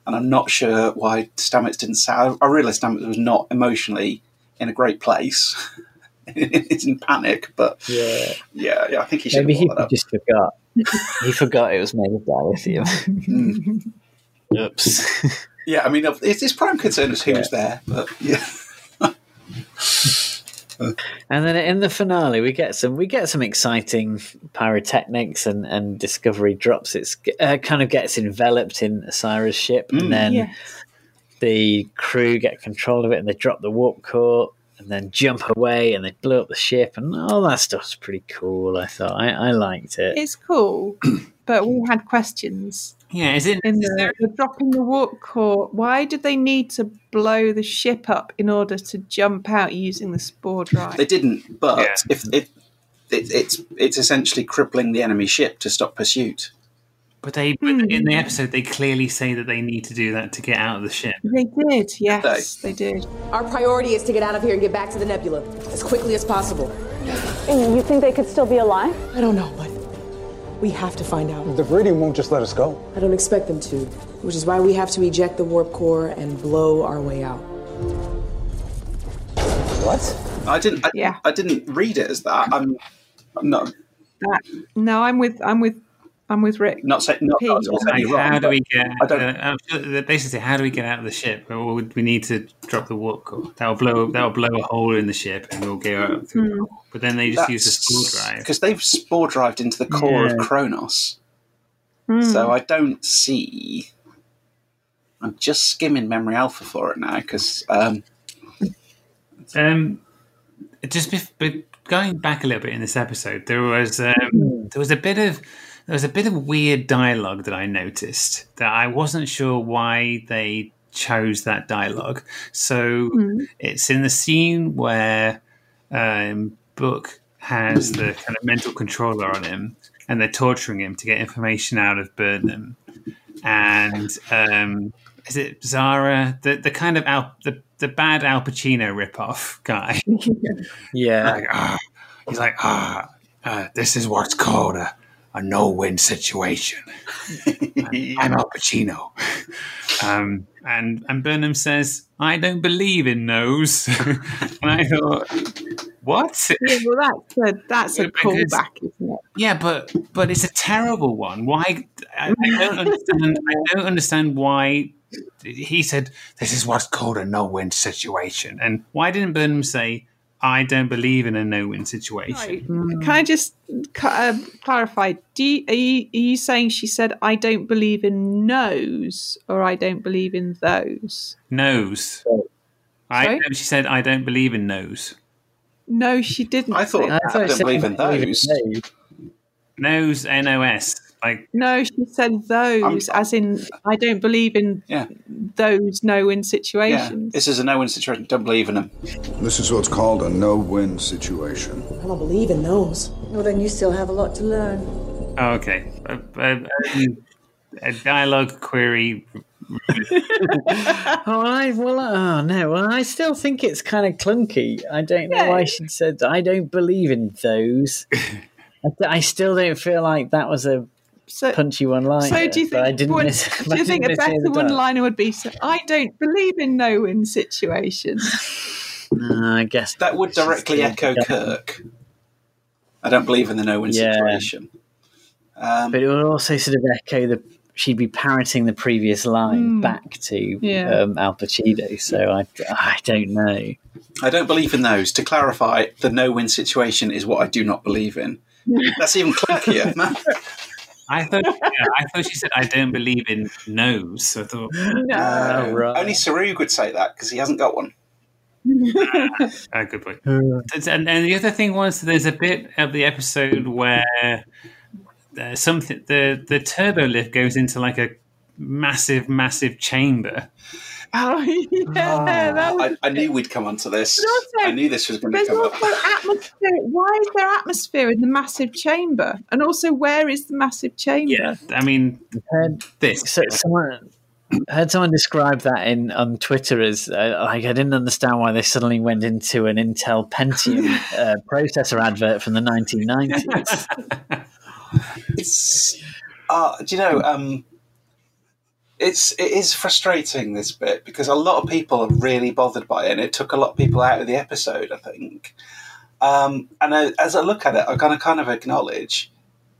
And I'm not sure why Stamets didn't say. I, I realised Stamets was not emotionally in a great place. He's in panic, but yeah, yeah, yeah I think he should Maybe have he brought that up. just forgot. he forgot it was made of dilithium. Mm. Oops. Yeah, I mean, his, his prime concern is who's there, but yeah. And then in the finale, we get some we get some exciting pyrotechnics, and and Discovery drops its uh, kind of gets enveloped in Osyraa's ship, Mm. and then Yes. the crew get control of it, and they drop the warp core, and then jump away, and they blow up the ship, and all that stuff's pretty cool. I thought I, I liked it. It's cool, but we had questions. Yeah, is it in the, the dropping the warp core? Why did they need to blow the ship up in order to jump out using the spore drive? They didn't, but if if it, it's it's essentially crippling the enemy ship to stop pursuit. But they, but hmm. in the episode, they clearly say that they need to do that to get out of the ship. They did, yes, they did. Our priority is to get out of here and get back to the nebula as quickly as possible. You think they could still be alive? I don't know, but we have to find out. The Viridian won't just let us go. I don't expect them to, which is why we have to eject the warp core and blow our way out. What? I didn't. I, Yeah. I didn't read it as that. I'm. I'm not. That, no, I'm with I'm with I'm with Rick. Not saying. Not, not saying you're wrong, how do we get? I don't. Uh, I'm sure they basically, how do we get out of the ship? Well, we we need to drop the warp core. That'll blow. That'll blow a hole in the ship, and we'll go out through. the Hmm. But then they just use the spore drive. because they've spore drived into the core Yeah. of Kronos. Hmm. So I don't see. I'm just skimming Memory Alpha for it now because um, Um, just bef- but going back a little bit in this episode, there was um, there was a bit of there was a bit of weird dialogue that I noticed that I wasn't sure why they chose that dialogue. So it's in the scene where um, Book has the kind of mental controller on him, and they're torturing him to get information out of Burnham. And um, is it Zareh, the the kind of Al, the the bad Al Pacino ripoff guy? Yeah. Like, ah, he's like, ah, uh, this is what's called a, a no-win situation. I'm, I'm Al Pacino. Um, and and Burnham says, I don't believe in no's. and I thought, what? Yeah, well, that's a that's a callback, isn't it? Yeah, but but it's a terrible one. Why? I, I don't understand. I don't understand why he said this is what's called a no-win situation. And why didn't Burnham say, "I don't believe in a no-win situation"? Can I just uh, clarify? Do you, are, you, are you saying she said I don't believe in no's or I don't believe in those? Nose. I Sorry? she said, "I don't believe in nose." No, she didn't. I thought say I that. don't believe in those. Nose, N O S. Like No, she said those, as in I don't believe in Yeah. those no-win Yeah, situations. this is a no-win situation. Don't believe in them. This is what's called a no-win situation. I don't believe in those. Well, then you still have a lot to learn. oh, okay, a, a, a- a dialogue query. oh, I, well, uh, oh no. Well, I still think it's kind of clunky. I don't know why she said I don't believe in those. I, I still don't feel like that was a punchy one line. So do you I think? didn't what- miss, do you think a better one-liner would be? So, I don't believe in no-win situations. No, I guess That would directly echo Kirk. I don't believe in the no-win Yeah. situation. Um, but it would also sort of echo the. She'd be parroting the previous line Mm. back to Yeah. um, Al Pacino, so I, I don't know. I don't believe in those. To clarify, the no-win situation is what I do not believe in. That's even clunkier. man. I thought, yeah, I thought she said, "I don't believe in no's." So I thought, No, right. Only Saru would say that because he hasn't got one. Ah, good point. And, and the other thing was, there's a bit of the episode where uh, something the the turbo lift goes into like a massive, massive chamber. Oh yeah, that was, I, I knew we'd come onto this. Also, I knew this was going to there's come up. also atmosphere. Why is there atmosphere in the massive chamber? And also, where is the massive chamber? Yeah, I mean, Heard, this. so someone heard someone describe that in on Twitter as uh, like I didn't understand why they suddenly went into an Intel Pentium uh, processor advert from the 1990s. It's, uh, do you know, um, it's it is frustrating this bit because a lot of people are really bothered by it, and it took a lot of people out of the episode. I think, um, and I, as I look at it, I'm going to kind of acknowledge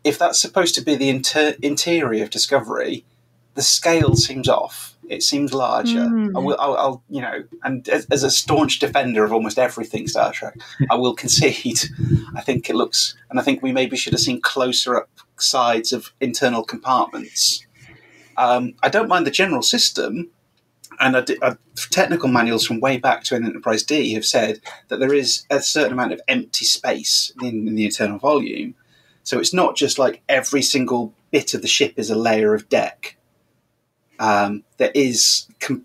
if that's supposed to be the inter- interior of Discovery, the scale seems off. It seems larger. Mm. I will, I'll, I'll, you know, and as, as a staunch defender of almost everything Star Trek, I will concede. I think it looks, and I think we maybe should have seen closer up sides of internal compartments. Um, I don't mind the general system, and I di- uh, technical manuals from way back to an Enterprise D have said that there is a certain amount of empty space in, in the internal volume. So it's not just like every single bit of the ship is a layer of deck. Um, there is com-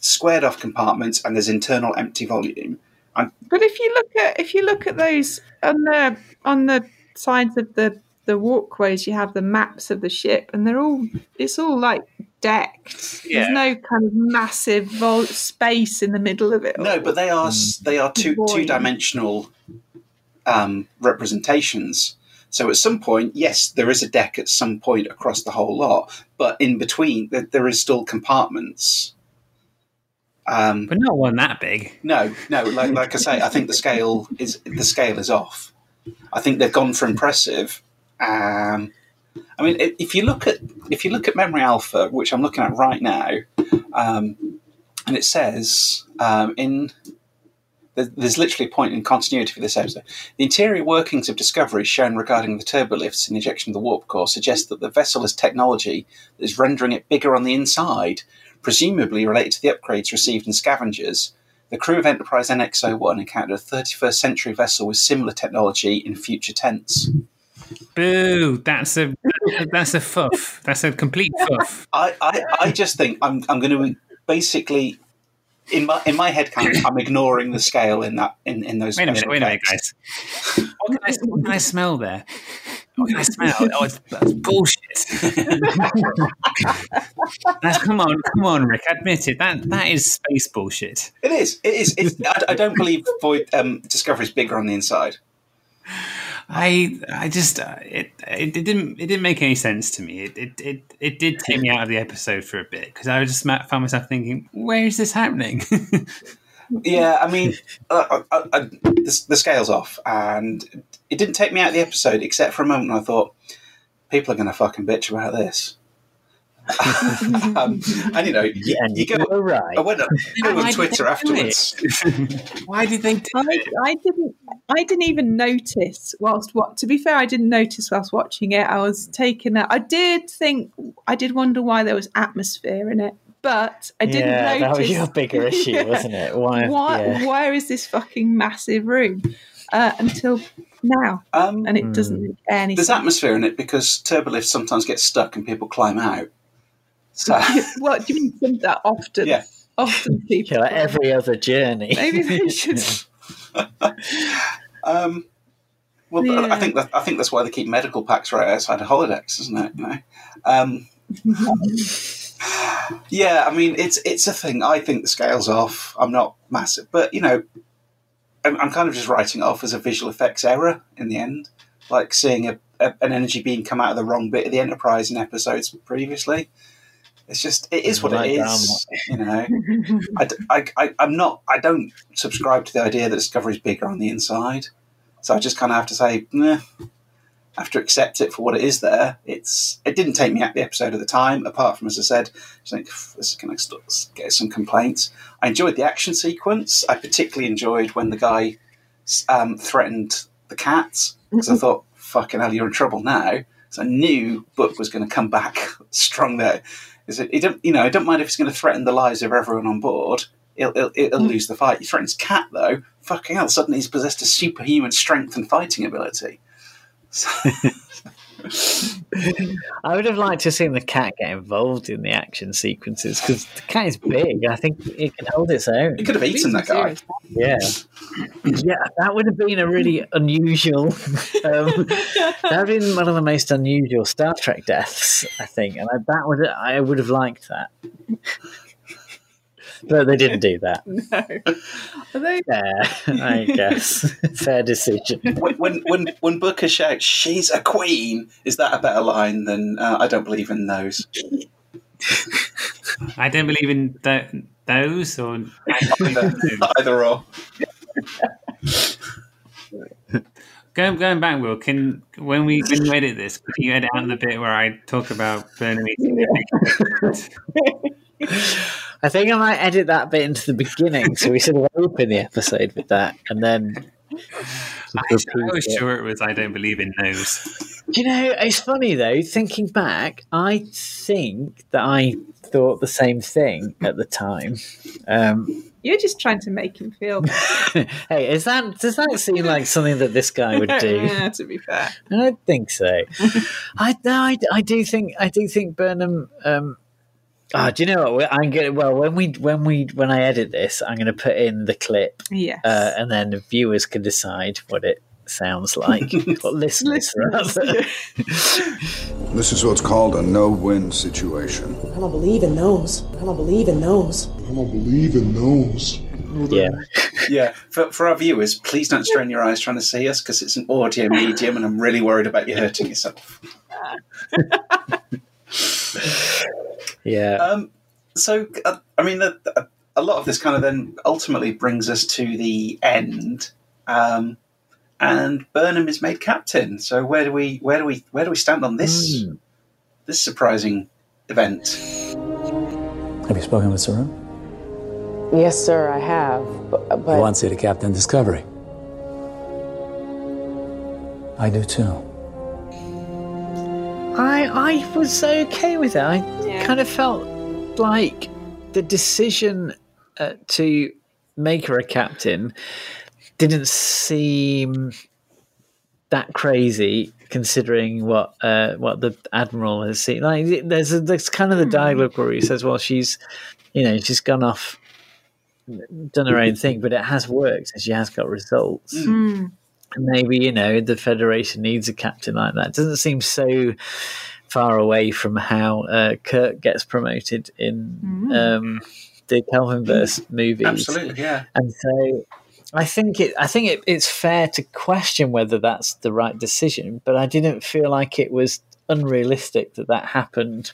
squared off compartments and there's internal empty volume. And But if you look at if you look at those on the on the sides of the the walkways, you have the maps of the ship, and they're all it's all like decked. Yeah. There's no kind of massive vol- space in the middle of it. No, but they are they are two Void. two dimensional um, representations. So at some point, yes, there is a deck at some point across the whole lot, but in between, there, there is still compartments. Um, but not one that big. No, no. Like, like I say, I think the scale is the scale is off. I think they've gone for impressive. Um, I mean, if you look at if you look at Memory Alpha, which I'm looking at right now, um, and it says um, in there- there's literally a point in continuity for this episode. The interior workings of Discovery shown regarding the turbolifts and ejection of the warp core suggest that the vessel has technology that is rendering it bigger on the inside, presumably related to the upgrades received in Scavengers. The crew of Enterprise NX-01 encountered a 31st century vessel with similar technology in future tense. Boo! That's a that's a fuff. That's a complete fuff. I, I, I just think I'm, I'm going to basically in my in my head canon, I'm ignoring the scale in that in, in those. Wait a minute, wait a minute, guys. What can I, what can I smell there? What can I smell? Oh, it's, that's bullshit. That's, come on, come on, Rick. Admit it. That that is space bullshit. It is. It is. It's, I, I don't believe Void um, Discovery is bigger on the inside. I I just uh, it, it didn't it didn't make any sense to me. It it it, it did take me out of the episode for a bit because I just found myself thinking, where is this happening? Yeah, I mean, uh, uh, uh, the, the scale's off, and it didn't take me out of the episode except for a moment. I thought people are going to fucking bitch about this. Um, and you know, you, you go. right. I went on, I went Why on did Twitter they do afterwards. Why did they do I, I didn't. I didn't even notice whilst what. To be fair, I didn't notice whilst watching it. I was taken. out- I did think. I did wonder why there was atmosphere in it, but I didn't yeah, notice. that was your bigger issue, Yeah. wasn't it? Why? Why? yeah. Where is this fucking massive room? Uh, until now, Um, and it doesn't make any There's sense. atmosphere in it because turbolifts sometimes get stuck and people climb out. So what do you mean? Some that often? Yeah. Often people. Yeah, like every other journey. Maybe they should. Um, well, but I think that I think that's why they keep medical packs right outside of holodecks, isn't it? You know. Um, yeah, I mean it's it's a thing. I think the scale's off. I'm not massive, but you know, I'm, I'm kind of just writing it off as a visual effects error in the end, like seeing a, a, an energy beam come out of the wrong bit of the Enterprise in episodes previously. It's just it is what Like it is, you know. I, d- I, I, am not. I don't subscribe to the idea that Discovery is bigger on the inside. So I just kind of have to say, nah, I have to accept it for what it is. There, it's. It didn't take me out the episode at the time. Apart from, as I said, I think "Pff, this is going to get some complaints. I enjoyed the action sequence. I particularly enjoyed when the guy um, threatened the cats because I thought, fucking hell, you're in trouble now. So I knew Book was going to come back strong there. Is it? He don't, you know, I don't mind if it's going to threaten the lives of everyone on board. He'll, he'll, he'll Hmm. lose the fight. He threatens Cat though. Fucking hell! Suddenly he's possessed of superhuman strength and fighting ability. I would have liked to have seen the cat get involved in the action sequences because the cat is big. I think it can hold its own. It could have eaten that guy. Yeah, yeah, that would have been a really unusual. Um, that would have been one of the most unusual Star Trek deaths, I think, and I, that would I would have liked that. But they didn't do that. No. Are they? Fair, I guess. Fair decision. when, when when when Booker shouts, "She's a queen," is that a better line than uh, "I don't believe in those"? I don't believe in th- those or either, either or. Going going back, Will. Can when we when you edit this, can you edit out the bit where I talk about Burnham eating the I think I might edit that bit into the beginning, so we sort of open the episode with that, and then. I, I was sure it was I don't believe in those. You know, it's funny though. Thinking back, I think that I thought the same thing at the time. Um, You're just trying to make him feel. hey, is that does that seem like something that this guy would do? yeah, to be fair. I don't think so. I no, I, I do think I do think Burnham. Um, oh, do you know what? I'm gonna well when we when we when I edit this, I'm going to put in the clip, Yes. uh, and then the viewers can decide what it sounds like. what listeners, rather. This is what's called a no-win situation. I don't believe in those. I don't believe in those. I don't believe in those. Yeah. Yeah, for, for our viewers, please don't strain your eyes trying to see us because it's an audio medium, and I'm really worried about you hurting yourself. Yeah. Um, so, uh, I mean, the, the- a lot of this kind of then ultimately brings us to the end, um, and Burnham is made captain. So, where do we, where do we, where do we stand on this, this surprising event? Have you spoken with Saru? Yes, sir, I have. But, He but wants you to captain Discovery. I do too. I I was okay with it. I kind of felt like the decision uh, to make her a captain didn't seem that crazy considering what uh, what the admiral has seen. Like there's a, there's kind of the dialogue where he says, "Well, she's you know she's gone off, done her own thing, but it has worked and she has got results." Mm. Maybe you know the federation needs a captain like that. It doesn't seem so far away from how uh, Kirk gets promoted in Mm. um, the Kelvinverse movies. Absolutely, yeah. And so I think it. I think it, it's fair to question whether that's the right decision, but I didn't feel like it was unrealistic that that happened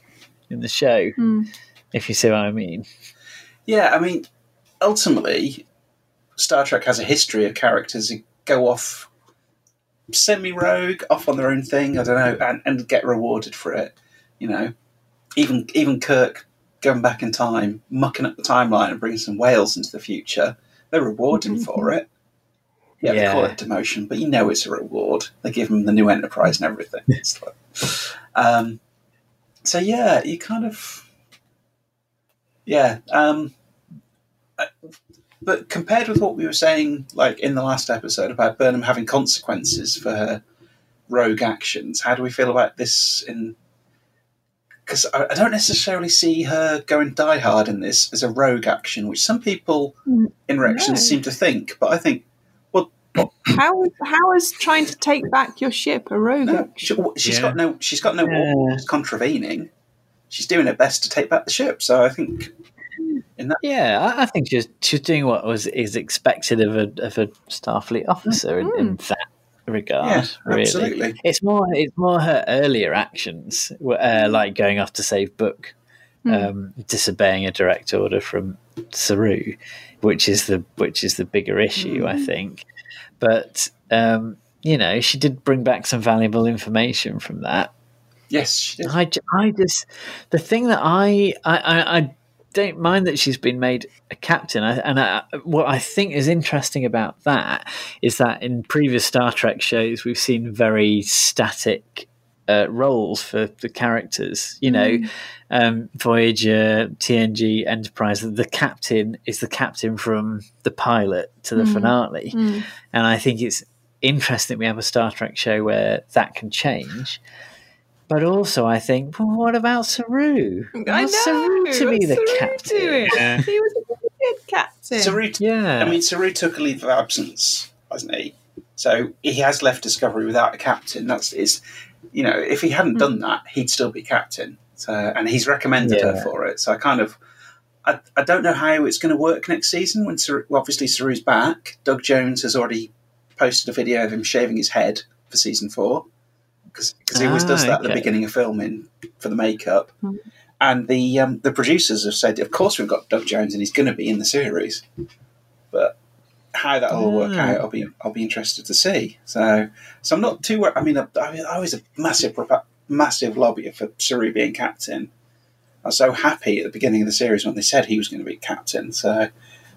in the show. Hmm. If you see what I mean. Yeah, I mean, ultimately, Star Trek has a history of characters who go off semi-rogue, off on their own thing. I don't know, and, and get rewarded for it. You know, even even Kirk going back in time, mucking up the timeline and bringing some whales into the future. They reward him for it. Yeah, they call it demotion, but you know it's a reward. They give him the new Enterprise and everything. It's like, um, so yeah, you kind of yeah. Um, uh, but compared with what we were saying, like in the last episode about Burnham having consequences for her rogue actions, how do we feel about this? In because I, I don't necessarily see her going die hard in this as a rogue action, which some people mm, in reactions No. seem to think. But I think well How how is trying to take back your ship a rogue she, action? she's Yeah. got no she's got no orders contravening. She's doing her best to take back the ship. So I think in that Yeah, I, I think she's she's doing what was is expected of a of a Starfleet officer in, in that regard. Yeah, really, absolutely. it's more it's more her earlier actions, uh, like going off to save Book, Mm. um, disobeying a direct order from Saru, which is the which is the bigger issue, I think. But um, you know, she did bring back some valuable information from that. yes, she did. I, I just the thing that I I, I, I don't mind that she's been made a captain. I, and I, what I think is interesting about that is that in previous Star Trek shows, we've seen very static uh, roles for the characters. You know, Mm. um, Voyager, TNG, Enterprise. The captain is the captain from the pilot to the Mm. finale, Mm. and I think it's interesting we have a Star Trek show where that can change. But also, I think, well, what about Saru? I Want know. Saru to be the Saru captain. doing? Yeah. He was a really good captain. Saru, Yeah. I mean, Saru took a leave of absence, hasn't he? So he has left Discovery without a captain. That's is, you know, if he hadn't done hmm. that, he'd still be captain. So, and he's recommended her for it. So I kind of, I, I don't know how it's going to work next season. When Saru, well, obviously Saru's back, Doug Jones has already posted a video of him shaving his head for season four because he always Ah, does that at the beginning of filming for the makeup. Hmm. And the um, the producers have said, of course, we've got Doug Jones, and he's going to be in the series. But how that'll all work Ah. out, I'll be I'll be interested to see. So so I'm not too. wor- I mean, I, I was a massive propa- massive lobbyer for Saru being captain. I was so happy at the beginning of the series when they said he was going to be captain. So,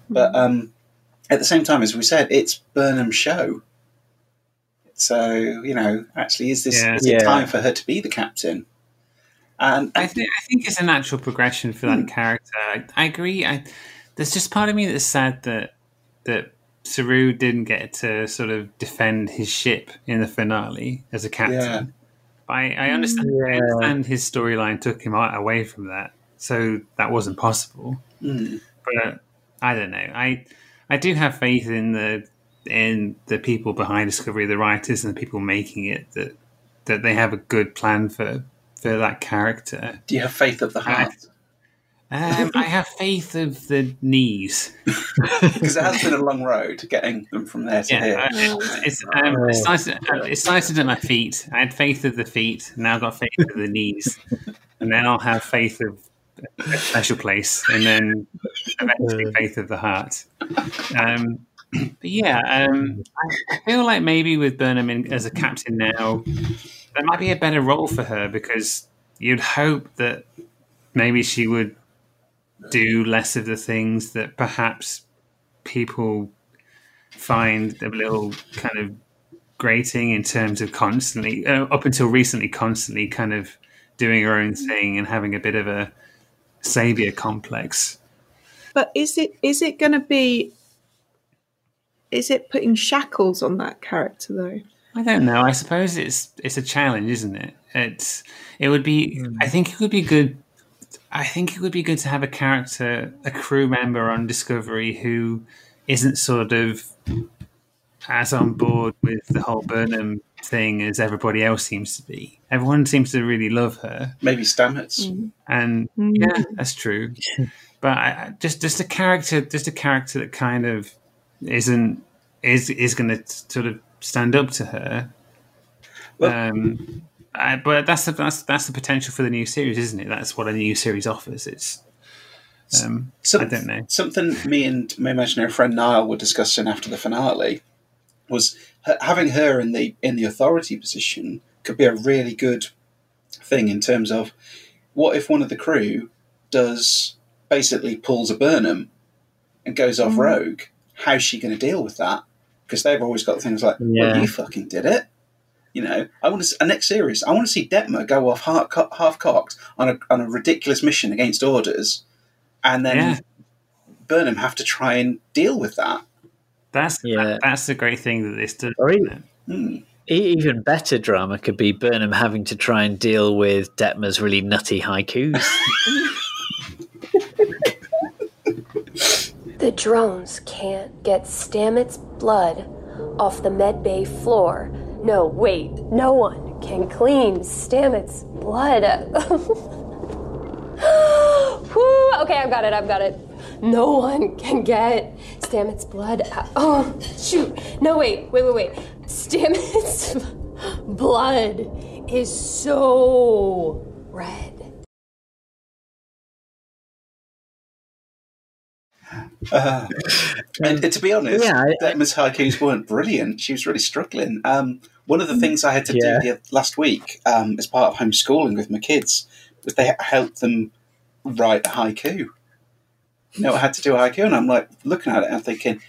but um, at the same time, as we said, it's Burnham's show. So you know, actually, is this Yeah. is it Yeah. time for her to be the captain? And I think I think it's a natural progression for that character. I, I agree. I, there's just part of me that's sad that that Saru didn't get to sort of defend his ship in the finale as a captain. Yeah. But I, I understand. I understand his storyline took him away from that, so that wasn't possible. Mm. But uh, I don't know. I I do have faith in the in the people behind Discovery, the writers and the people making it that that they have a good plan for for that character. do you have faith of the heart? Um, I have faith of the knees. Because it has been a long road getting them from there to Yeah, here. I- it's um, it started, uh, it started at my feet. I had faith of the feet. Now I've got faith of the knees, and then I'll have faith of a special place, and then eventually faith of the heart. Um, but yeah, um, I, feel like maybe with Burnham in, as a captain now, there might be a better role for her because you'd hope that maybe she would do less of the things that perhaps people find a little kind of grating in terms of constantly, uh, up until recently, constantly kind of doing her own thing and having a bit of a savior complex. But is it is it going to be? Is it putting shackles on that character though? I don't know. I suppose it's it's a challenge, isn't it? It's it would be. Hmm. I think it would be good. I think it would be good to have a character, a crew member on Discovery who isn't sort of as on board with the whole Burnham thing as everybody else seems to be. Everyone seems to really love her, Maybe Stamets. Hmm. and hmm. yeah, that's true. But I, I- just just a character, just a character that kind of isn't is is going to sort of stand up to her. um, I, but that's the that's that's the potential for the new series, isn't it? That's what a new series offers. It's um, I don't know. Something me and my imaginary friend Niall were discussing after the finale was having her in the in the authority position could be a really good thing in terms of what if one of the crew does basically pulls a Burnham and goes off Mm. rogue? How's she going to deal with that? Because they've always got things like, Yeah. "Well, you fucking did it." You know, I want to a next series. I want to see Detmer go off half, co- half cocked on a on a ridiculous mission against orders, and then Yeah. Burnham have to try and deal with that. That's that, that's the great thing that this does. Or isn't it? Hmm. E- Even better drama could be Burnham having to try and deal with Detmer's really nutty haikus. The drones can't get Stamets' blood off the medbay floor. No, wait, no one can clean Stamets' blood. Okay, I've got it, I've got it. No one can get Stamets' blood. out- Oh, shoot. No, wait, wait, wait, wait. Stamets' blood is so red. Uh, and, and to be honest, Yeah, I- haikus weren't brilliant. She was really struggling. Um, one of the things I had to Yeah. do the, last week um, as part of homeschooling with my kids was they helped them write a haiku. know I had to do a haiku, and I'm like looking at it and thinking,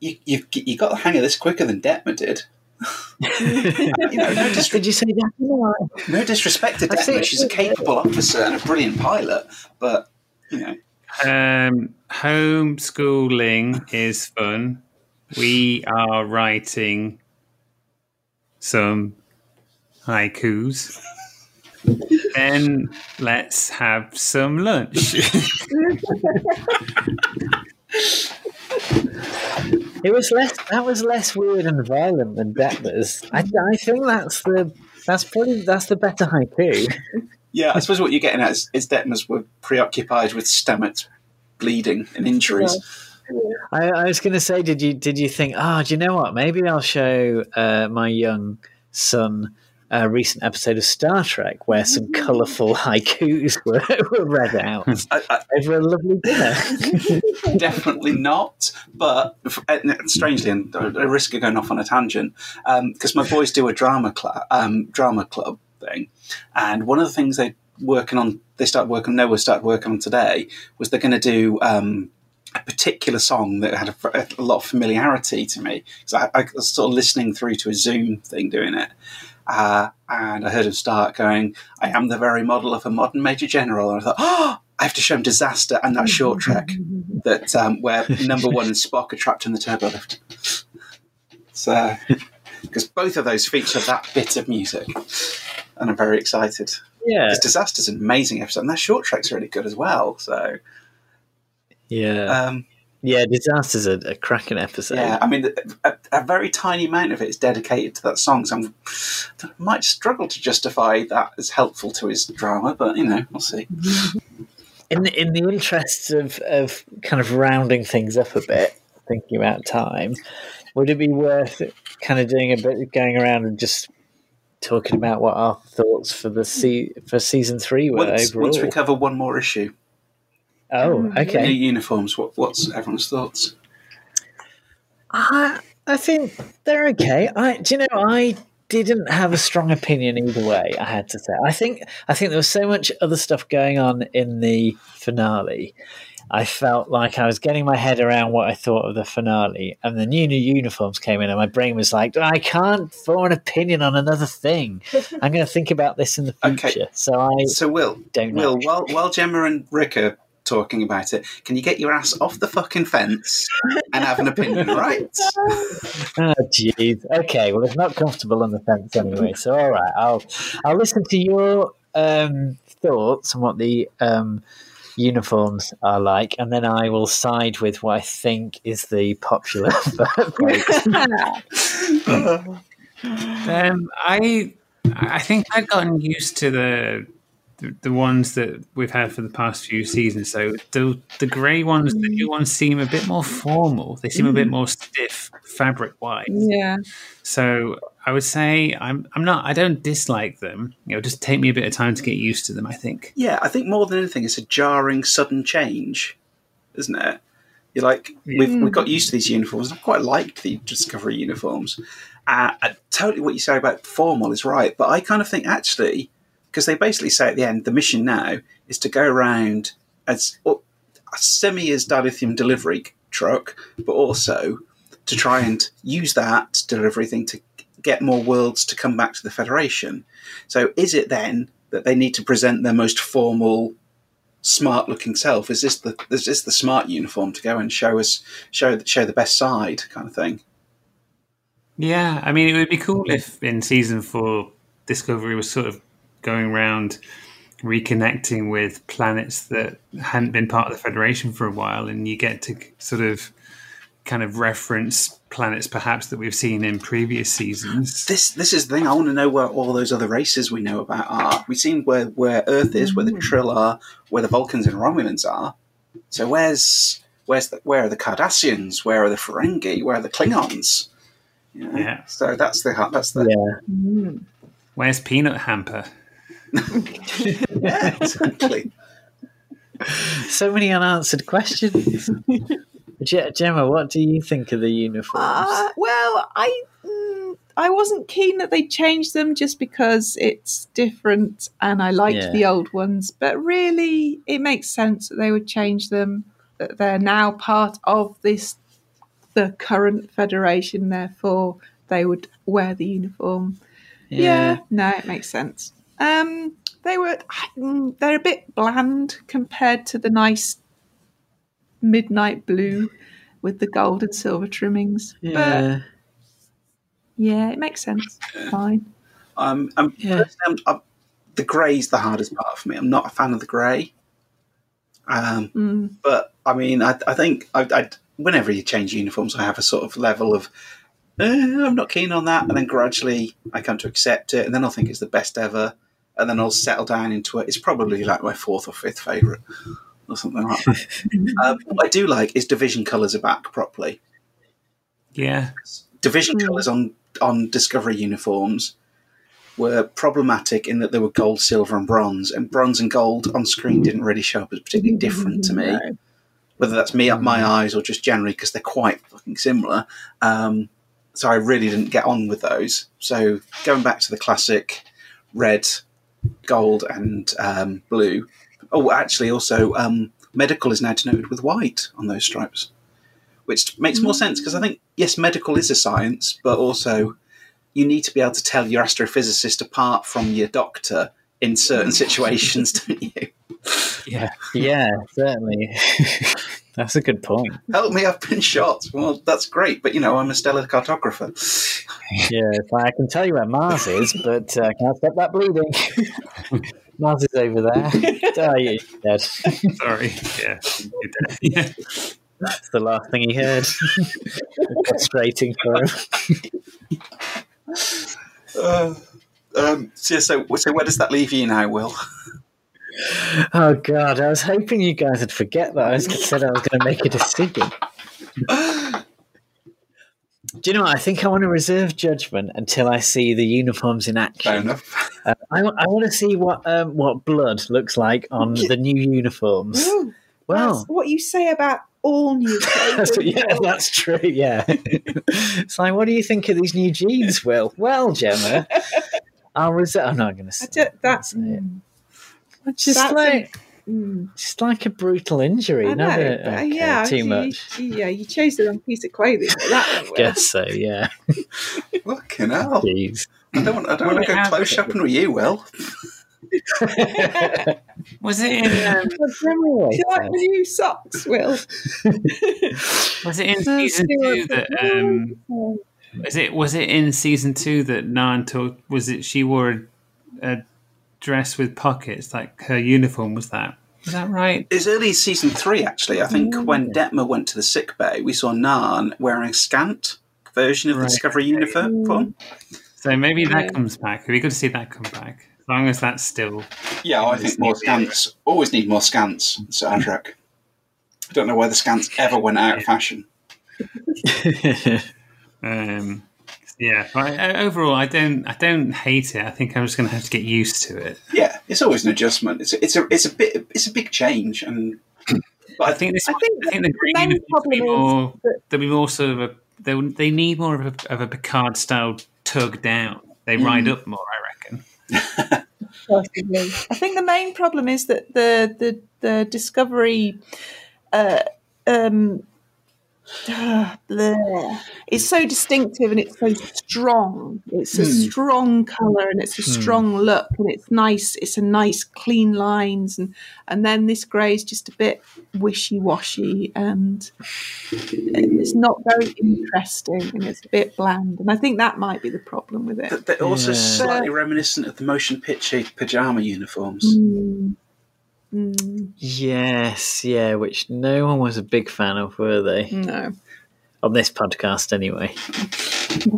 you you you got the hang of this quicker than Detmer did. you know, no, dis- Did you say that? no disrespect to Detmer, she's a capable officer and a brilliant pilot, but you know, Um, homeschooling is fun. We are writing some haikus. then let's have some lunch. It was less. That was less weird and violent than Detmer's. I, I think that's the. That's probably that's the better haiku. yeah, I suppose what you're getting at is, is Detmer's were preoccupied with stomachs bleeding and injuries. I, I was going to say, did you did you think? Ah, do you know what? Maybe I'll show uh, my young son a recent episode of Star Trek where some colourful haikus were, were read out over a lovely dinner. Definitely not. But uh, strangely, and I risk of going off on a tangent, because my boys do a drama club, um, drama club thing, and one of the things they working on, they start working. Noah started working on today was they're going to do. Um, a particular song that had a, a lot of familiarity to me because I, I was sort of listening through to a Zoom thing doing it, uh, and I heard him start going, "I am the very model of a modern major general," and I thought, "Oh, I have to show him Disaster and that short trek that um, where Number One and Spock are trapped in the turbo lift." So, because both of those feature that bit of music, and I'm very excited. Yeah. because Disaster's an amazing episode, and that short trek's really good as well. So, Yeah, um, yeah. Disaster's a, a cracking episode. yeah, I mean, a, a very tiny amount of it is dedicated to that song. So I'm, I might struggle to justify that as helpful to his drama, but you know, we'll see. in in the interests of of kind of rounding things up a bit, thinking about time, would it be worth kind of doing a bit, of going around and just talking about what our thoughts for the se- for season three were Once, overall? once we cover one more issue, oh, mm, new okay. uniforms. What, what's everyone's thoughts? I I think they're okay. I do you know I didn't have a strong opinion either way. I had to say. I think I think there was so much other stuff going on in the finale. I felt like I was getting my head around what I thought of the finale, and the new new uniforms came in, and my brain was like, "I can't form an opinion on another thing. I'm going to think about this in the future." So I So, Will, don't know. Will, while while Gemma and Rick are talking about it, can you get your ass off the fucking fence and have an opinion, right? Oh, jeez. Okay, well, it's not comfortable on the fence anyway. So, all right, I'll I'll listen to your um, thoughts on what the um, uniforms are like, and then I will side with what I think is the popular vote. Um, I I think I've gotten used to the, the the ones that we've had for the past few seasons. So the the grey ones, the new ones seem a bit more formal. They seem a bit more stiff, fabric wise. Yeah. So I would say I'm I'm not I don't dislike them. You know, just take me a bit of time to get used to them. I think. Yeah, I think more than anything, it's a jarring, sudden change, isn't it? You're like, we've, Mm. we've got used to these uniforms. I quite liked the Discovery uniforms. Uh, and totally what you say about formal is right, but I kind of think actually, because they basically say at the end, the mission now is to go around as a semi as dilithium delivery truck, but also to try and use that delivery thing to get more worlds to come back to the Federation. So is it then that they need to present their most formal, smart looking self? Is this the is this the smart uniform to go and show us show show the best side kind of thing? Yeah, I mean, it would be cool if in season four, Discovery was sort of going around reconnecting with planets that hadn't been part of the Federation for a while, and you get to sort of kind of reference planets perhaps that we've seen in previous seasons. This this is the thing. I want to know where all those other races we know about are. We've seen where where Earth is, where the hmm. Trill are, where the Vulcans and Romulans are. So where's where's the, where are the Cardassians? Where are the Ferengi? Where are the Klingons? You know? Yeah. So that's the that's the yeah. Where's Peanut Hamper? Yeah exactly. so many unanswered questions. Gemma, what do you think of the uniforms? Uh, well, I mm, I wasn't keen that they changed them just because it's different and I liked Yeah. the old ones. But really, it makes sense that they would change them. that they're now part of this the current federation. Therefore, they would wear the uniform. Yeah, Yeah. no, it makes sense. Um, they were they're a bit bland compared to the nice midnight blue with the gold and silver trimmings. But Yeah. yeah, it makes sense. Fine. Um, I'm, personally, I'm, I'm, the grey's the hardest part for me. I'm not a fan of the grey. Um, Mm. but I mean, I, I think I, I, whenever you change uniforms, I have a sort of level of eh, I'm not keen on that, and then gradually I come to accept it, and then I'll think it's the best ever, and then I'll settle down into it. It's probably like my fourth or fifth favourite, or something like that. um, what I do like is division colours are back properly. Yeah. Division colours on on Discovery uniforms were problematic in that they were gold, silver, and bronze, and bronze and gold on screen didn't really show up as particularly different to me. Whether that's me up my eyes or just generally because they're quite fucking similar. Um, so I really didn't get on with those. So going back to the classic red, gold, and um, blue. Oh, actually, also um, medical is now denoted with white on those stripes, which makes more sense because I think yes, medical is a science, but also you need to be able to tell your astrophysicist apart from your doctor in certain situations, don't you? Yeah, yeah, certainly. That's a good point. Help me, I've been shot. Well, that's great, but you know, I'm a stellar cartographer. Yeah, like, I can tell you where Mars is, but uh, I can't stop that bleeding. Mars is over there. Oh, you dead. Sorry. Yeah. You're dead. Yeah. That's the last thing he heard. Frustrating for him. Uh, um, so, so, so where does that leave you now, Will? Oh God, I was hoping you guys would forget that. I was said I was going to make a decision. Do you know what? I think I want to reserve judgment until I see the uniforms in action. Fair enough. Uh, I, I want to see what um, what blood looks like on the new uniforms. Ooh, Well, that's what you say about all new that's, yeah, that's true. Yeah, it's like, what do you think of these new jeans, Will? Well, Gemma, I'll reserve. I'm not going to I say. don't, that's mm, Just that's a- like, mm. just like a brutal injury. I know, not a, but, uh, okay, yeah, too you, much. yeah, you chose the wrong piece of clothing for that one. Guess so. Yeah. Fucking hell. Jeez. I don't want, I don't want to go has- close shopping with you, Will. Was it in? Um, Do you like the new socks, Will? was it in season two that? Um, was it? Was it in season two that Nhan told? Was it? She wore a, a dress with pockets, like her uniform. Was that? Is that right? It's early season three, actually. I think when Detmer went to the sick bay, we saw Nhan wearing a skant version of the Right. Discovery uniform. So maybe that Yeah. comes back. It'd be good to see that come back. As long as that's still. Yeah, I think more skants. Always need more skants in Star Trek. I don't know why the skants ever went out of fashion. Um, yeah. But overall, I don't. I don't hate it. I think I'm just going to have to get used to it. Yeah, it's always an adjustment. It's a, it's a it's a bit it's a big change, and but I think this. I think, think the green main uniforms will be problem is more. They'll be more sort of a. They they need more of a of a Picard style tug down. They ride Mm. up more, I reckon. Possibly. I think the main problem is that the the the discovery uh, um, bleh. it's so distinctive and it's so strong. It's a Hmm. strong color and it's a Hmm. strong look and it's nice. It's a nice clean lines and and then this grey is just a bit wishy washy and it's not very interesting and it's a bit bland. And I think that might be the problem with it. they're also Yeah. slightly reminiscent of the motion picture pajama uniforms. Mm. Mm. Yes, yeah, which no one was a big fan of, were they? No. On this podcast, anyway.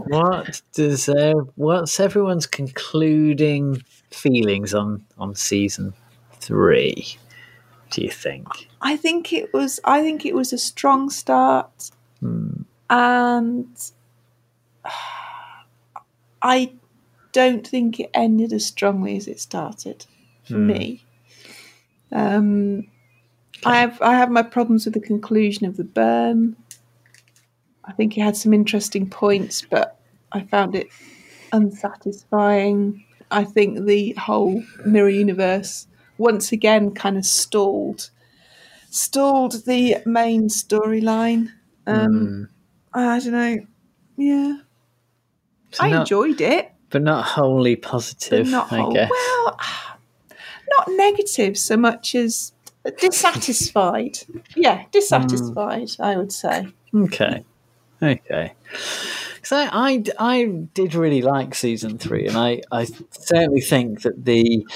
what does uh, what's everyone's concluding feelings on on season three? Do you think? I think it was. I think it was a strong start, and I don't think it ended as strongly as it started for Hmm. me. Um, I have I have my problems with the conclusion of the burn. I think it had some interesting points, but I found it unsatisfying. I think the whole mirror universe once again kind of stalled stalled the main storyline. Um, I don't know. Yeah, I not- enjoyed it. but not wholly but positive. not I whole. guess. Well, not negative so much as dissatisfied. yeah, dissatisfied. I would say. Okay. Okay. So I, I, I did really like season three, and I, I certainly think that the